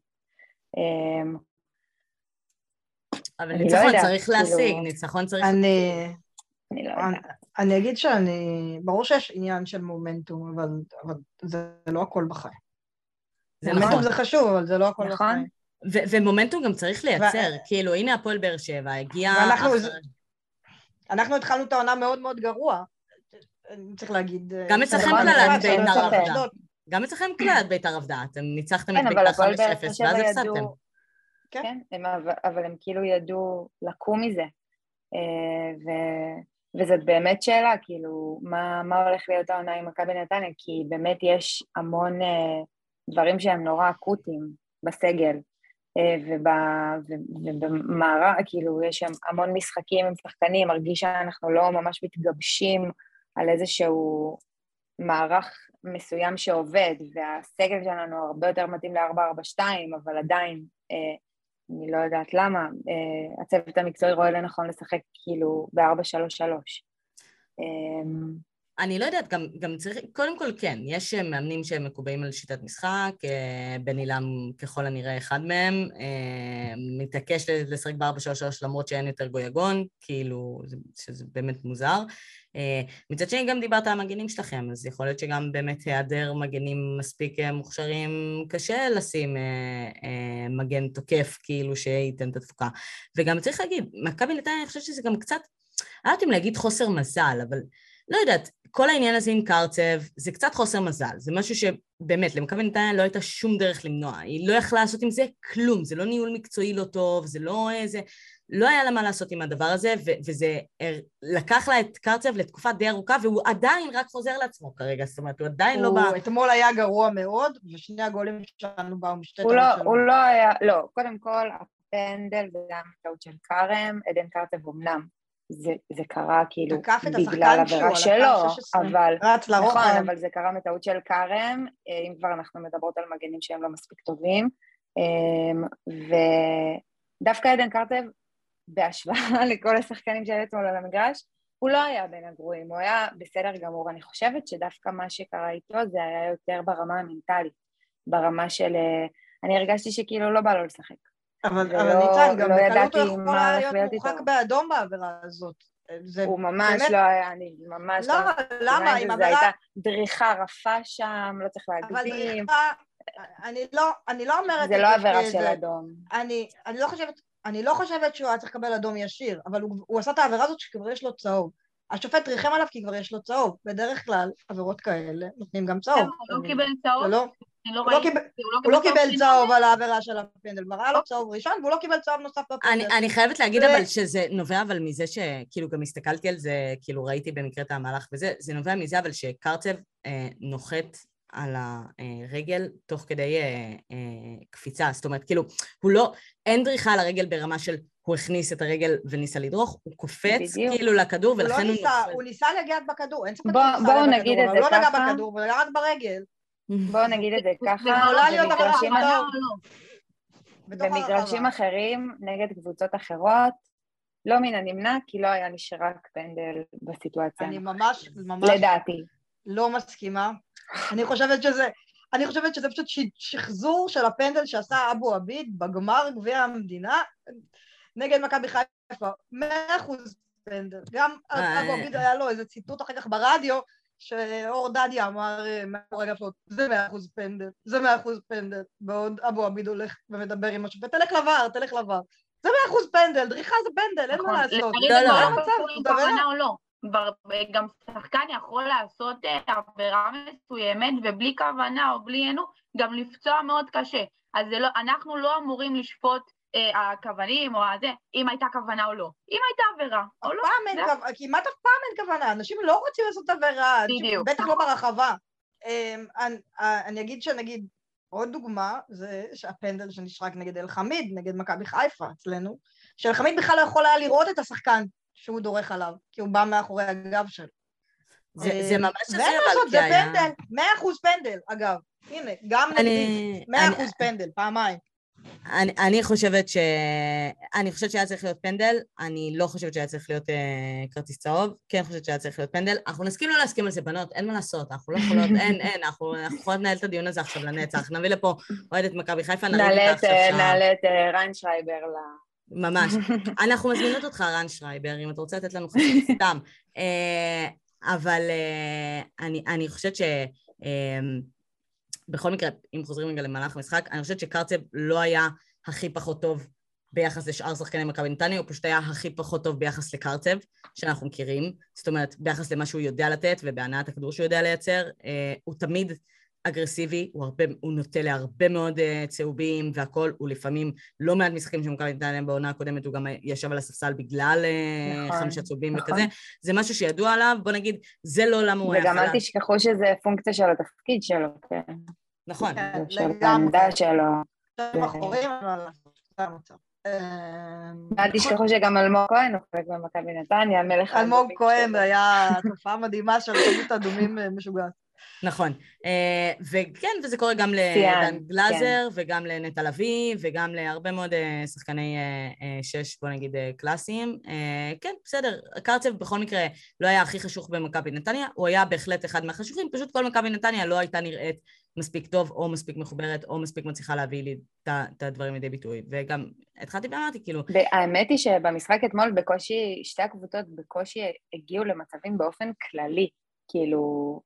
אבל לא ניצחון יודעת, צריך כאילו- להשיג, ניצחון צריך... אני, אני לא אני, יודעת. אני אגיד שאני, ברור שיש עניין של מומנטום, אבל, אבל זה לא הכל בחיים. זה מומנטום נכון. זה חשוב, אבל זה לא הכל נכון. בחיים. ו- ומומנטום גם צריך לייצר, כאילו, הנה הפועל באר שבע, הגיע... ואנחנו- אנחנו התחלנו את העונה מאוד מאוד גרוע, צריך להגיד... גם אצלכם קללת בית"ר עבדה. גם אצלכם קלט בית"ר עבדה, אתם ניצחתם את כן, בית"ר הפועל 5-0, באר ואז הפסדתם. כן. כן, הם, אבל, הם כאילו ידעו לקום מזה. אה, ו, וזאת באמת שאלה, כאילו, מה, מה הולך להיות העונה עם מכבי נתניה? כי באמת יש המון אה, דברים שהם נורא אקוטיים בסגל. אה, ובמערב, כאילו, יש שם המון משחקים עם שחקנים, מרגיש שאנחנו לא ממש מתגבשים על איזשהו מערך מסוים שעובד, והסגל שלנו הרבה יותר מתאים ל-442, אבל עדיין, אה, אני לא יודעת למה, אה, הצוות המקצועי רואה לנכון לשחק כאילו ב-433. אני לא יודעת, גם, גם צריך, קודם כל כן, יש אה, מאמנים שהם מקובעים על שיטת משחק, אה, בן עילם ככל הנראה אחד מהם, אה, מתעקש לשחק ב-4-3-3 למרות שאין יותר גויגון, כאילו, זה, שזה באמת מוזר. מצד שני גם דיברת על המגנים שלכם, אז יכול להיות שגם באמת היעדר מגנים מספיק מוכשרים, קשה לשים מגן תוקף כאילו שייתן את התפוקה. וגם צריך להגיד, מכבי נתניה, אני חושבת שזה גם קצת, לא יודעת אם להגיד חוסר מזל, אבל לא יודעת, כל העניין הזה עם קרצב זה קצת חוסר מזל, זה משהו שבאמת למכבי נתניה לא הייתה שום דרך למנוע, היא לא יכלה לעשות עם זה כלום, זה לא ניהול מקצועי לא טוב, זה לא איזה, לא היה לה מה לעשות עם הדבר הזה, ו- וזה לקח לה את קרצב לתקופה די ארוכה, והוא עדיין רק חוזר לעצמו כרגע, זאת אומרת, הוא עדיין לא הוא בא... אתמול היה גרוע מאוד, ושני הגולים שלנו באו משתי הוא, לא. הוא לא היה, לא, קודם כל, הפנדל זה טעות של כרם, עדן קרצב אמנם, זה, זה קרה כאילו בגלל עבירה שלו, הקו 16. אבל... רץ נכון. אבל זה קרה מטעות של כרם, אה, אם כבר אנחנו מדברות על מגנים שהם לא מספיק טובים. אה, ודווקא עדן קרצב, בהשוואה לכל השחקנים שהיו אתמול על המגרש, הוא לא היה בין הגרועים, הוא היה בסדר גמור. אני חושבת שדווקא מה שקרה איתו זה היה יותר ברמה המנטלית, ברמה של... אה, אני הרגשתי שכאילו לא בא לו לשחק. אבל אבל ניצן, גם לא בקלות הוא יכול היה להיות מורחק. באדום בעבירה הזאת. זה הוא ממש באמת- לא היה, אני ממש לא, למה? עם עם זה, עבירה... הייתה דריכה רפה שם, לא צריך אבל להגזים. דריכה... אני לא, אני לא אומרת... זה לא עבירה של זה- אדום. אני, אני לא חושבת, אני לא חושבת שהוא היה צריך לקבל אדום ישיר, אבל הוא, הוא עשה את העבירה הזאת שכבר יש לו צהוב. השופט ריחם עליו כי כבר יש לו צהוב. בדרך כלל, עבירות כאלה נותנים גם צהוב. הוא לא קיבל צהוב? לא, לא הוא לא. קיבל- הוא לא קיבל צהוב על העבירה של הפנדל, כבר היה לו צהוב ראשון והוא לא קיבל צהוב נוסף אני, בפנדל. אני חייבת להגיד אבל שזה נובע אבל מזה שכאילו גם הסתכלתי על זה, כאילו ראיתי במקרה את המהלך וזה, זה נובע מזה אבל שקרצב אה, נוחת על הרגל תוך כדי אה, אה, קפיצה, זאת אומרת כאילו הוא לא, אין דריכה על הרגל ברמה של הוא הכניס את הרגל וניסה לדרוך, הוא קופץ בדיוק. כאילו לכדור הוא לא ולכן הוא ניסה. הוא ניסה לגעת בכדור, אין ספק שהוא ניסה לגעת בכדור, אבל הוא לא נגע. בכדור, הוא נגע רק ברגל. בואו נגיד את זה ככה, במגרשים- של צהוב. בתוך במגרשים. אחרים, נגד קבוצות אחרות, לא מן הנמנע, כי לא היה נשרק פנדל בסיטואציה. אני ממש, ממש לדעתי. לא מסכימה. אני חושבת שזה, אני חושבת שזה פשוט שחזור של הפנדל שעשה אבו עביד בגמר גביע המדינה נגד מכבי חיפה. מאה אחוז. פנדל. גם אה, אבו עביד היה לו איזה ציטוט אחר כך ברדיו, שאור דדיה אמר אה, מאחורי הגפות, זה מאה אחוז פנדל, זה מאה אחוז פנדל, בעוד אבו עביד הולך ומדבר עם השופט, תלך לבר, תלך לבר. זה מאה אחוז פנדל, דריכה זה פנדל, אין מה נכון, לעשות. לפעמים לא, זה לא. לא קשור. כוונה או לא. כבר אה, גם שחקן יכול לעשות אה, עבירה מסוימת ובלי כוונה או בלי גם לפצוע מאוד קשה. אז לא, אנחנו לא אמורים לשפוט הכוונים או הזה, אם הייתה כוונה או לא. אם הייתה עבירה או לא, פעם אין זה- כוונה, כמעט אף פעם אין כוונה, אנשים לא רוצים לעשות עבירה, בדיוק, בטח לא. ברחבה. אמ, אני- אגיד שנגיד, עוד דוגמה, זה שהפנדל שנשרק נגד אלחמיד, נגד מכבי חיפה אצלנו, שאלחמיד בכלל לא יכול היה לראות את השחקן שהוא דורך עליו, כי הוא בא מאחורי הגב שלו. זה זה אמ, ממש הזוי, מה אבל זה. פנדל, מאה אחוז פנדל, אגב. הנה, גם נגדי, אני- מאה אחוז פנדל, פעמיים. אני, אני חושבת ש... אני חושבת שהיה צריך להיות פנדל, אני לא חושבת שהיה צריך להיות אה, כרטיס צהוב, כן חושבת שהיה צריך להיות פנדל. אנחנו נסכים לא להסכים על זה, בנות, אין מה לעשות, אנחנו לא יכולות, אין, אין, אנחנו, אנחנו יכולות לנהל את הדיון הזה עכשיו לנצח. נביא לפה אוהדת מכבי חיפה, נריב נעלה את, עכשיו אה. נעלה את אה, ריינשרייבר ל... ממש. אנחנו מזמינות אותך, רן שרייבר, אם אתה רוצה לתת לנו חצי סתם. אה, אבל אה, אני, אני חושבת ש... אה, בכל מקרה, אם חוזרים רגע למהלך המשחק, אני חושבת שקרצב לא היה הכי פחות טוב ביחס לשאר שחקני מכבי נתניה, הוא פשוט היה הכי פחות טוב ביחס לקרצב, שאנחנו מכירים. זאת אומרת, ביחס למה שהוא יודע לתת ובהנעת הכדור שהוא יודע לייצר. אה, הוא תמיד אגרסיבי, הוא, הרבה, הוא נוטה להרבה מאוד uh, צהובים והכול, הוא לפעמים לא מעט משחקים שמכבי נתניה בעונה הקודמת, הוא גם ישב על הספסל בגלל uh, נכון, חמישה צהובים נכון. וכזה. זה משהו שידוע עליו, בוא נגיד, זה לא למה הוא היה וגם אל. תשכחו שזה פונקציה של התפקיד שלו, כן. נכון. כן, של לגמרי. העמדה שלו. המצב. אמ, ואל תשכחו שגם אלמוג כהן הוא חלק במכבי נתניה, מלך אלמוג כהן. היה תופעה מדהימה של חזית אדומים אה, משוגעת. נכון. אה, וכן, וזה קורה גם לדן גלאזר, וגם לנטע לביא, וגם להרבה מאוד אה, שחקני שש, בוא נגיד, קלאסיים. כן, בסדר. קרצב בכל מקרה לא היה הכי חשוך במכבי נתניה, הוא היה בהחלט אחד מהחשוכים, פשוט כל מכבי נתניה לא הייתה נראית מספיק טוב, או מספיק מחוברת, או מספיק מצליחה להביא לי את הדברים לידי ביטוי. וגם התחלתי ואמרתי, כאילו, האמת היא שבמשחק אתמול בקושי, שתי הקבוצות בקושי הגיעו למצבים באופן כללי. כאילו.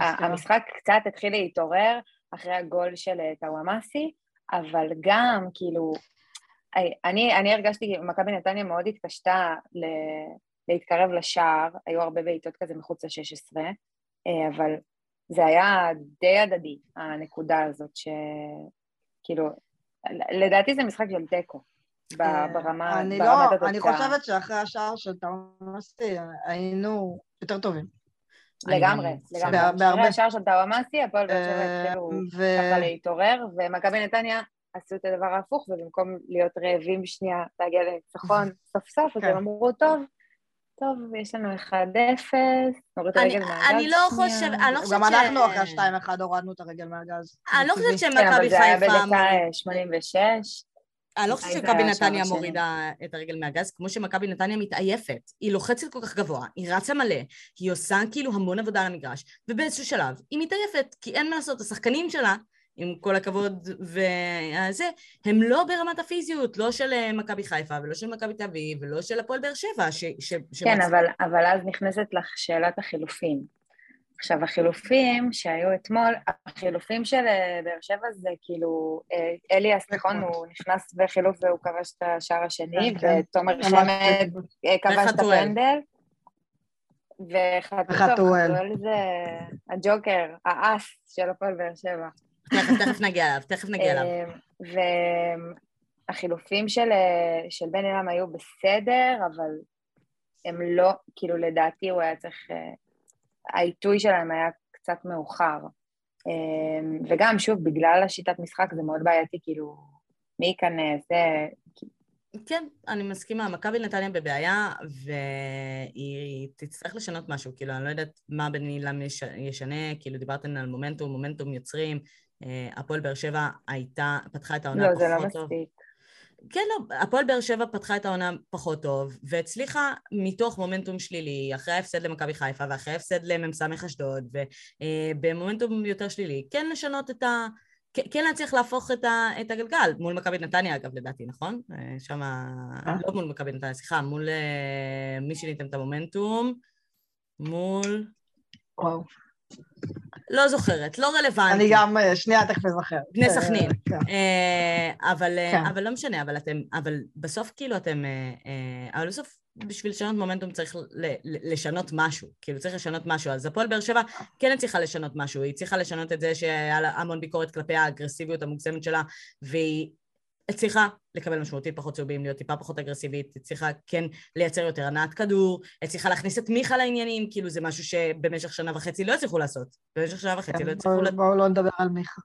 המשחק קצת התחיל להתעורר אחרי הגול של אה, טוואמאסי, אבל גם, כאילו, אה, אני, אני הרגשתי, מכבי נתניה מאוד התקשתה ל- להתקרב לשער, היו הרבה בעיטות כזה מחוץ ל-16, אבל זה היה די הדדי, הנקודה הזאת, שכאילו, לדעתי זה משחק של תיקו, אה, ברמה, אני ברמת לא, התוצאה. אני חושבת שאחרי השער של טאומאסי היינו יותר טובים. לגמרי, לגמרי. אחרי. השער של טאוואמאסי, הפועל באר שבע אה, התחילו ככה להתעורר, ומכבי נתניה עשו את הדבר ההפוך, ובמקום להיות רעבים שנייה להגיע לניצחון סוף סוף, אז כן. הם אמרו, טוב, טוב, יש לנו 1-0, נוריד את אני- הרגל מהגז. אני לא שנייה." חושב, אני לא חושבת גם ש... אנחנו אחרי השתיים אחד הורדנו את הרגל מהגז. אני לא זה טבעי. חושבת כן, אבל שמכבי זה היה חיפה... בדקה מוריד- אה, 86. אני לא חושבת שמכבי נתניה. מורידה את הרגל מהגז, כמו שמכבי נתניה מתעייפת. היא לוחצת כל כך גבוה, היא רצה מלא, היא עושה כאילו המון עבודה על המגרש, ובאיזשהו שלב היא מתעייפת, כי אין מה לעשות, השחקנים שלה, עם כל הכבוד וזה, הם לא ברמת הפיזיות, לא של אה, מכבי חיפה ולא של מכבי תל אביב ולא של הפועל באר שבע, ש... ש... כן, שמצ- אבל, אבל אז נכנסת לך שאלת החילופים. עכשיו, החילופים שהיו אתמול, החילופים של אה, באר שבע זה כאילו, אה, אליאס, נכון, הוא נכנס בחילוף והוא כבש את השער השני, כן, כן. ותומר חמד כבש את. הפנדל. וחתואל, וחתואל. חתואל זה הג'וקר, האס של הפועל באר שבע. תכף, נגיע אליו, תכף נגיע אליו. אה, והחילופים של, אה, של בן אילם היו בסדר, אבל הם לא, כאילו לדעתי הוא היה צריך, אה, העיתוי שלהם היה קצת מאוחר. אה, וגם, שוב, בגלל השיטת משחק זה מאוד בעייתי, כאילו, מי ייכנס, זה... כן, אני מסכימה, מכבי נתניה בבעיה, והיא תצטרך לשנות משהו, כאילו, אני לא יודעת מה בן אילם יש- ישנה, כאילו, דיברתם על מומנטום, מומנטום יוצרים, הפועל באר שבע הייתה, פתחה את העונה לא, פחות זה לא טוב. מספיק. כן, לא, הפועל באר שבע פתחה את העונה פחות טוב, והצליחה מתוך מומנטום שלילי, אחרי ההפסד למכבי חיפה ואחרי ההפסד למ"ס אשדוד, ובמומנטום יותר שלילי, כן לשנות את ה... כן להצליח להפוך את, ה, את הגלגל, מול מכבי נתניה אגב לדעתי, נכון? שם, לא מול מכבי נתניה, סליחה, מול מי שניתן את המומנטום, מול... וואו. לא זוכרת, לא רלוונטי. אני גם, שנייה, תכף אזכר. בני סכנין. כן. אבל, כן. אבל לא משנה, אבל אתם, אבל בסוף כאילו אתם, אבל בסוף בשביל לשנות מומנטום צריך לשנות משהו, כאילו צריך לשנות משהו. אז הפועל באר שבע כן הצליחה לשנות משהו, היא הצליחה לשנות את זה שהיה לה המון ביקורת כלפי האגרסיביות המוגזמת שלה, והיא הצליחה לקבל משמעותית פחות צהובים, להיות טיפה פחות אגרסיבית, הצליחה כן לייצר יותר הנעת כדור, הצליחה להכניס את מיכה לעניינים, כאילו זה משהו שבמשך שנה וחצי לא הצליחו לעשות. במשך שנה וחצי לא הצליחו... לעשות. בואו לא נדבר על מיכה.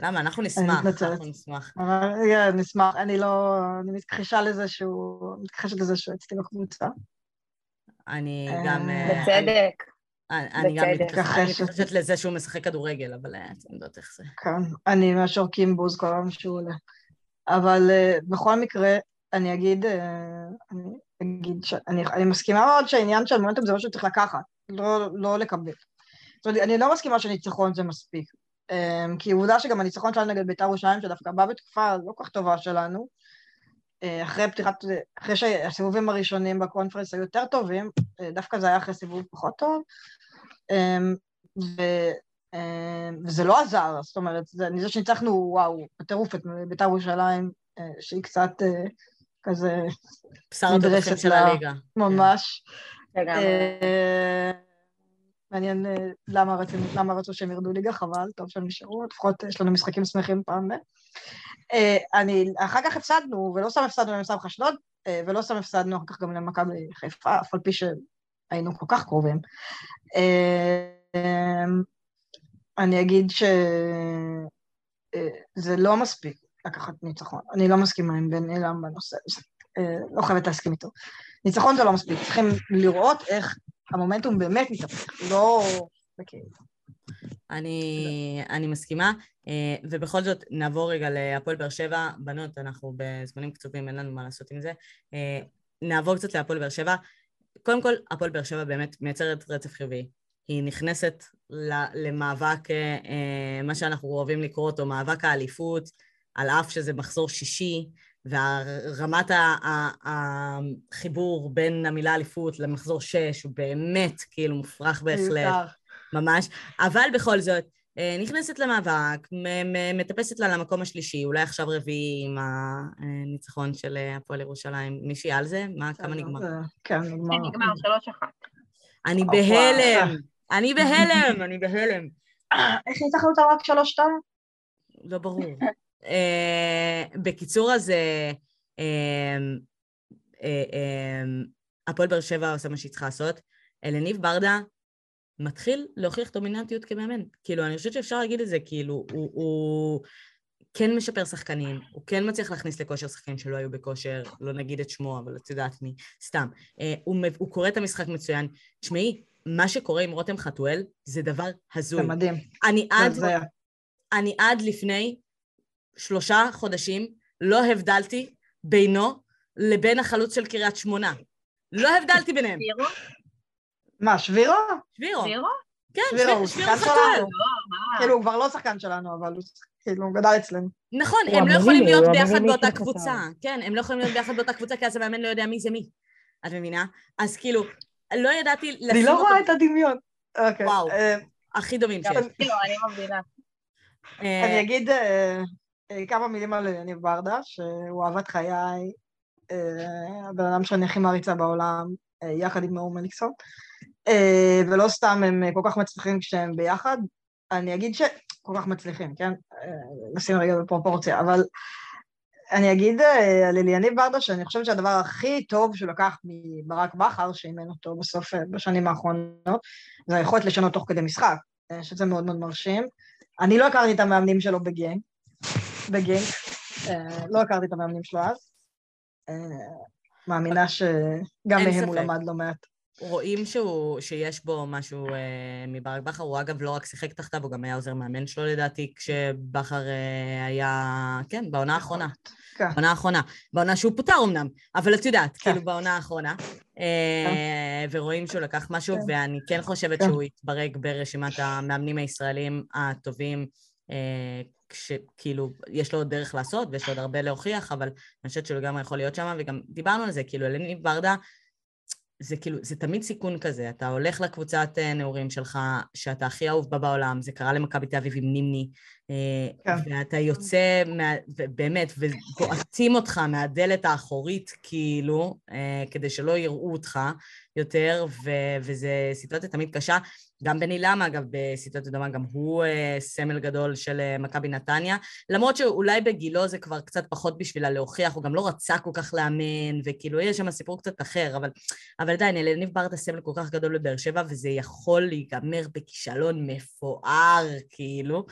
למה? אנחנו נשמח, אנחנו נשמח. נשמח, אני לא... אני מתכחשה לזה שהוא... מתכחשת לזה שהוא אצלי בקבוצה. אני גם... בצדק. אני גם מתכחשת לזה שהוא משחק כדורגל, אבל אתם יודעות איך זה. כן, אני מהשורקים בוז כל פעם שהוא עולה. אבל בכל מקרה, אני אגיד, אני אגיד שאני מסכימה מאוד שהעניין של מומנטום זה משהו שצריך לקחת, לא לקבל. זאת אומרת, אני לא מסכימה שניצחון זה מספיק. כי עובדה שגם הניצחון שלנו נגד בית"ר ירושלים, שדווקא בא בתקופה לא כל כך טובה שלנו, אה, אחרי פתיחת, אחרי שהסיבובים הראשונים בקונפרנס היו יותר טובים, אה, דווקא זה היה אחרי סיבוב פחות טוב, אמ, ו, אמ, וזה לא עזר, זאת אומרת, זה, אני זה שניצחנו, וואו, בטירוף את בית"ר ירושלים, אה, שהיא קצת כזה... בשר התותחים של הליגה. ממש. לגמרי. מעניין אה, למה רצו שהם ירדו ליגה, חבל, טוב שהם נשארו, לפחות יש לנו משחקים שמחים פעם ב... אה, אני, אחר כך הפסדנו, ולא סתם הפסדנו למס"ב אשדוד, אה, ולא סתם הפסדנו אחר כך גם למכבי חיפה, אף על פי שהיינו כל כך קרובים. אני אגיד שזה לא מספיק לקחת ניצחון, אני לא מסכימה עם בן אילם בנושא הזה, לא חייבת להסכים איתו. ניצחון זה לא מספיק, צריכים לראות איך המומנטום באמת מתהפך, לא בכאילו. אני, אני מסכימה, אה, ובכל זאת נעבור רגע להפועל באר שבע. בנות, אנחנו בזמנים קצובים, אין לנו מה לעשות עם זה. אה, נעבור קצת להפועל באר שבע. קודם כל, הפועל באר שבע באמת מייצרת רצף חיובי. היא נכנסת למאבק, אה, מה שאנחנו אוהבים לקרוא אותו, מאבק האליפות, על אף שזה מחזור שישי. ורמת החיבור בין המילה אליפות למחזור שש הוא באמת כאילו מופרך בהחלט. ממש. אבל בכל זאת, אה, נכנסת למאבק, מטפסת לה למקום השלישי, אולי עכשיו רביעי עם הניצחון של אה, הפועל ירושלים. מישהי על זה? מה, כמה נגמר? כן, נגמר. נגמר, שלוש אחת. אני בהלם, אני בהלם, אני בהלם. איך ניצחנו אותה רק שלוש שתיים? לא ברור. בקיצור, אז הפועל באר שבע עושה מה שהיא צריכה לעשות. אלניב ברדה מתחיל להוכיח דומיננטיות כמאמן. כאילו, אני חושבת שאפשר להגיד את זה, כאילו, הוא, הוא כן משפר שחקנים, הוא כן מצליח להכניס לכושר שחקנים שלא היו בכושר, לא נגיד את שמו, אבל את יודעת מי, סתם. Uh, הוא, הוא קורא את המשחק מצוין. תשמעי, מה שקורה עם רותם חתואל זה דבר הזוי. זה מדהים. אני עד, אני עד לפני שלושה חודשים לא הבדלתי בינו לבין החלוץ של קריית שמונה. לא הבדלתי ביניהם. מה, שבירו? שבירו. שבירו? כן, שבירו, הוא שבירו שחקן שלנו. כאילו, הוא כבר לא שחקן שלנו, אבל הוא כאילו, הוא גדל אצלנו. נכון, הם לא יכולים להיות ביחד באותה קבוצה. כן, הם לא יכולים להיות ביחד באותה קבוצה, כי אז המאמן לא יודע מי זה מי. את מבינה? אז כאילו, לא ידעתי לשים אותו... אני לא רואה את הדמיון. אוקיי. וואו, הכי דומים שיש. כאילו, אני מבדילה. אני אגיד... כמה מילים על יניב ברדה, שהוא אהבת חיי, הבן אדם שאני הכי מעריצה בעולם, יחד עם מאור מליקסון, ולא סתם הם כל כך מצליחים כשהם ביחד, אני אגיד שכל כך מצליחים, כן? נשים רגע בפרופורציה, אבל אני אגיד על אליניב ברדה שאני חושבת שהדבר הכי טוב שהוא לקח מברק בכר, שאימן אותו בסוף, בשנים האחרונות, זה היכולת לשנות תוך כדי משחק, שזה מאוד מאוד מרשים. אני לא הכרתי את המאמנים שלו בגיים, בגינק, אה, לא הכרתי את המאמנים שלו אז. אה, מאמינה שגם מהם הוא למד לא מעט. רואים שהוא, שיש בו משהו אה, מברק בכר, הוא אגב לא רק שיחק תחתיו, הוא גם היה עוזר מאמן שלו לדעתי, כשבכר אה, היה, כן, בעונה האחרונה. כן. בעונה האחרונה. בעונה שהוא פוטר אמנם, אבל את יודעת, כן. כאילו בעונה האחרונה. אה, ורואים שהוא לקח משהו, כן. ואני כן חושבת כן. שהוא יתברג ברשימת המאמנים הישראלים הטובים, אה, כשכאילו, יש לו עוד דרך לעשות ויש לו עוד הרבה להוכיח, אבל אני חושבת שהוא לגמרי יכול להיות שם, וגם דיברנו על זה, כאילו, אלניב ברדה, זה כאילו, זה תמיד סיכון כזה, אתה הולך לקבוצת אה, נעורים שלך, שאתה הכי אהוב בה בעולם, זה קרה למכבי תל אביב עם נימני, אה, כן. ואתה יוצא, מה, באמת, ובועטים אותך מהדלת האחורית, כאילו, אה, כדי שלא יראו אותך יותר, ו, וזו סיטואציה תמיד קשה. גם בני למה, אגב, בסיטואציה דומה, גם הוא אה, סמל גדול של אה, מכבי נתניה. למרות שאולי בגילו זה כבר קצת פחות בשבילה להוכיח, הוא גם לא רצה כל כך לאמן, וכאילו יש שם סיפור קצת אחר, אבל, אבל עדיין, אלניב ברדה סמל כל כך גדול בבאר שבע, וזה יכול להיגמר בכישלון מפואר, כאילו.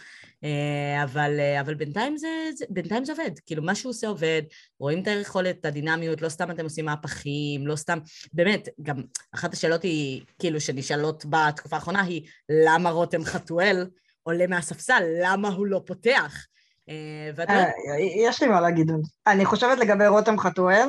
אה, אבל, אה, אבל בינתיים, זה, זה, בינתיים זה עובד, כאילו מה שהוא עושה עובד, רואים את היכולת, את הדינמיות, לא סתם אתם עושים מהפכים, לא סתם, באמת, גם אחת השאלות היא, כאילו, שנשאלות בתקופה האחרונה היא, למה רותם חתואל עולה מהספסל? למה הוא לא פותח? אה, יודע, אה, יש לי מה להגיד על זה. אני חושבת לגבי רותם חתואל,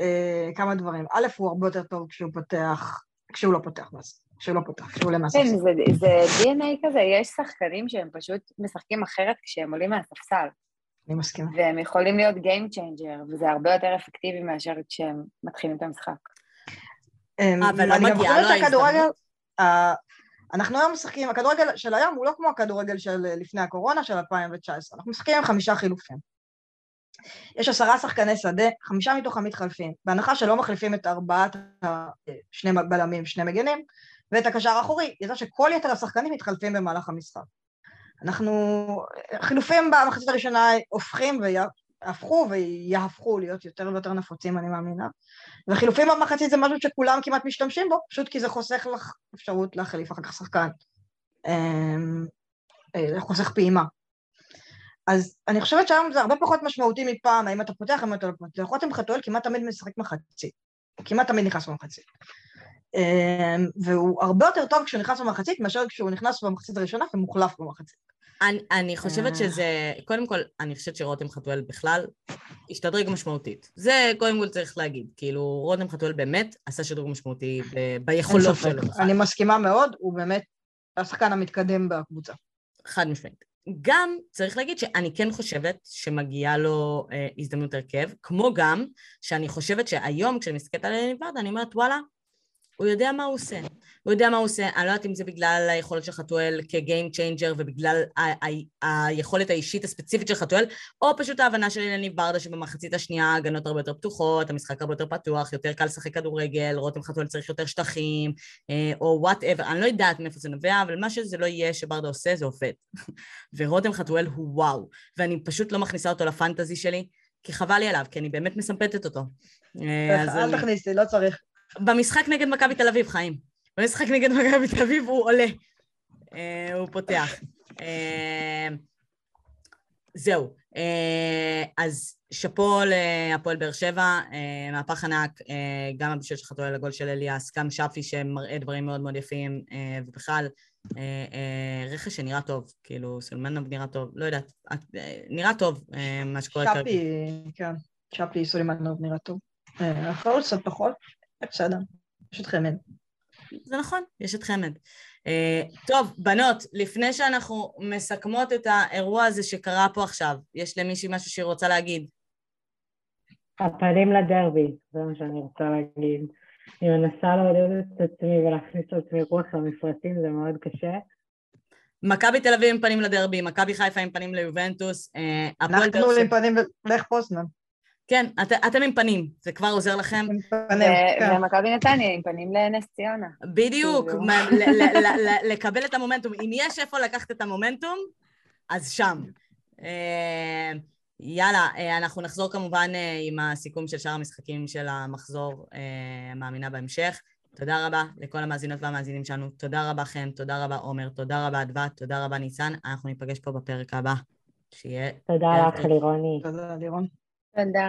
אה, כמה דברים. א', הוא הרבה יותר טוב כשהוא פותח, כשהוא לא פותח, אז, כשהוא לא פותח, כשהוא עולה כן, מהספסל. זה, זה DNA כזה, יש שחקנים שהם פשוט משחקים אחרת כשהם עולים מהספסל, אני מסכימה. והם יכולים להיות Game Changer, וזה הרבה יותר אפקטיבי מאשר כשהם מתחילים את המשחק. אמ, אבל לא אני גם מגיעה חושבת לו שהכדורגל, ההזדמנות. ה- אנחנו היום משחקים, הכדורגל של היום הוא לא כמו הכדורגל של אה, לפני הקורונה, של 2019. אנחנו משחקים עם חמישה חילופים. יש עשרה שחקני שדה, חמישה מתוכם מתחלפים. בהנחה שלא מחליפים את ארבעת. שני בלמים, שני מגנים, ואת הקשר האחורי, יצא שכל יתר השחקנים מתחלפים במהלך המשחק. אנחנו, חילופים במחצית הראשונה הופכים והפכו ויהפכו להיות יותר ויותר נפוצים, אני מאמינה. וחילופים במחצית זה משהו שכולם כמעט משתמשים בו, פשוט כי זה חוסך לך אפשרות להחליף אחר כך שחקן. אמ, אה, חוסך פעימה. אז אני חושבת שהיום זה הרבה פחות משמעותי מפעם, האם אתה פותח, האם אתה לא פותח. רותם חתואל כמעט תמיד משחק מחצית. הוא כמעט תמיד נכנס במחצית. אמ, והוא הרבה יותר טוב כשהוא נכנס במחצית, מאשר כשהוא נכנס במחצית הראשונה ומוחלף במחצית. אני, אני חושבת אה. שזה, קודם כל, אני חושבת שרותם חתואל בכלל השתדרג משמעותית. זה קודם כל צריך להגיד. כאילו, רותם חתואל באמת עשה שדרוג משמעותי ב- ביכולות. שלו. אני מסכימה מאוד, הוא באמת השחקן המתקדם בקבוצה. חד משמעית. גם צריך להגיד שאני כן חושבת שמגיעה לו אה, הזדמנות הרכב, כמו גם שאני חושבת שהיום כשאני מסתכלת על אליניב ברדה, אני אומרת וואלה, הוא יודע מה הוא עושה. הוא יודע מה הוא עושה, אני לא יודעת אם זה בגלל היכולת של חתואל כ game changer ובגלל ה- ה- היכולת האישית הספציפית של חתואל, או פשוט ההבנה של אליניב ברדה שבמחצית השנייה ההגנות הרבה יותר פתוחות, המשחק הרבה יותר פתוח, יותר קל לשחק כדורגל, רותם חתואל צריך יותר שטחים, אה, או whatever, אני לא יודעת מאיפה זה נובע, אבל מה שזה לא יהיה שברדה עושה זה עובד. ורותם חתואל הוא וואו, ואני פשוט לא מכניסה אותו לפנטזי שלי, כי חבל לי עליו, כי אני באמת מסמפתת אותו. אה, אז אל אני- תכניס לי, לא צריך. במשחק נגד מכבי תל אביב, חיים. במשחק נגד מכבי תל אביב הוא עולה. אה, הוא פותח. אה, זהו. אה, אז שאפו להפועל באר שבע, אה, מהפך ענק, אה, גם הבישול של חתואל לגול של אליאס, גם שפי שמראה דברים מאוד מאוד יפים, אה, ובכלל, רכש שנראה טוב, כאילו, סולמנוב נראה טוב, לא יודעת, אה, נראה טוב מה שקורה כרגע. שפי, כן, שפי סולימנוב נראה טוב. אחרות קצת פחות, בסדר, פשוט חמד. זה נכון, יש את חמד. Uh, טוב, בנות, לפני שאנחנו מסכמות את האירוע הזה שקרה פה עכשיו, יש למישהי משהו שהיא רוצה להגיד? הפנים לדרבי, זה מה שאני רוצה להגיד. אני מנסה לעודד את עצמי ולהכניס את עצמי רוח למפרטים, זה מאוד קשה. מכבי תל אביב עם פנים לדרבי, מכבי חיפה עם פנים ליובנטוס, הפועל באר אנחנו עם. פנים לך פוסטמן. כן, את, אתם עם פנים, זה כבר עוזר לכם. עם פנים, כן. ומכבי נתניה עם פנים לנס ציונה. בדיוק, כאילו. מה- ל- ל- ל- ל- לקבל את המומנטום. אם יש איפה לקחת את המומנטום, אז שם. אה, יאללה, אה, אנחנו נחזור כמובן אה, עם הסיכום של שאר המשחקים של המחזור מאמינה בהמשך. תודה רבה לכל המאזינות והמאזינים שלנו. תודה רבה חן, תודה רבה עומר, תודה רבה אדוה, תודה רבה ניצן. אנחנו ניפגש פה בפרק הבא. שיהיה... תודה לך. לירוני. תודה, לירון. תודה.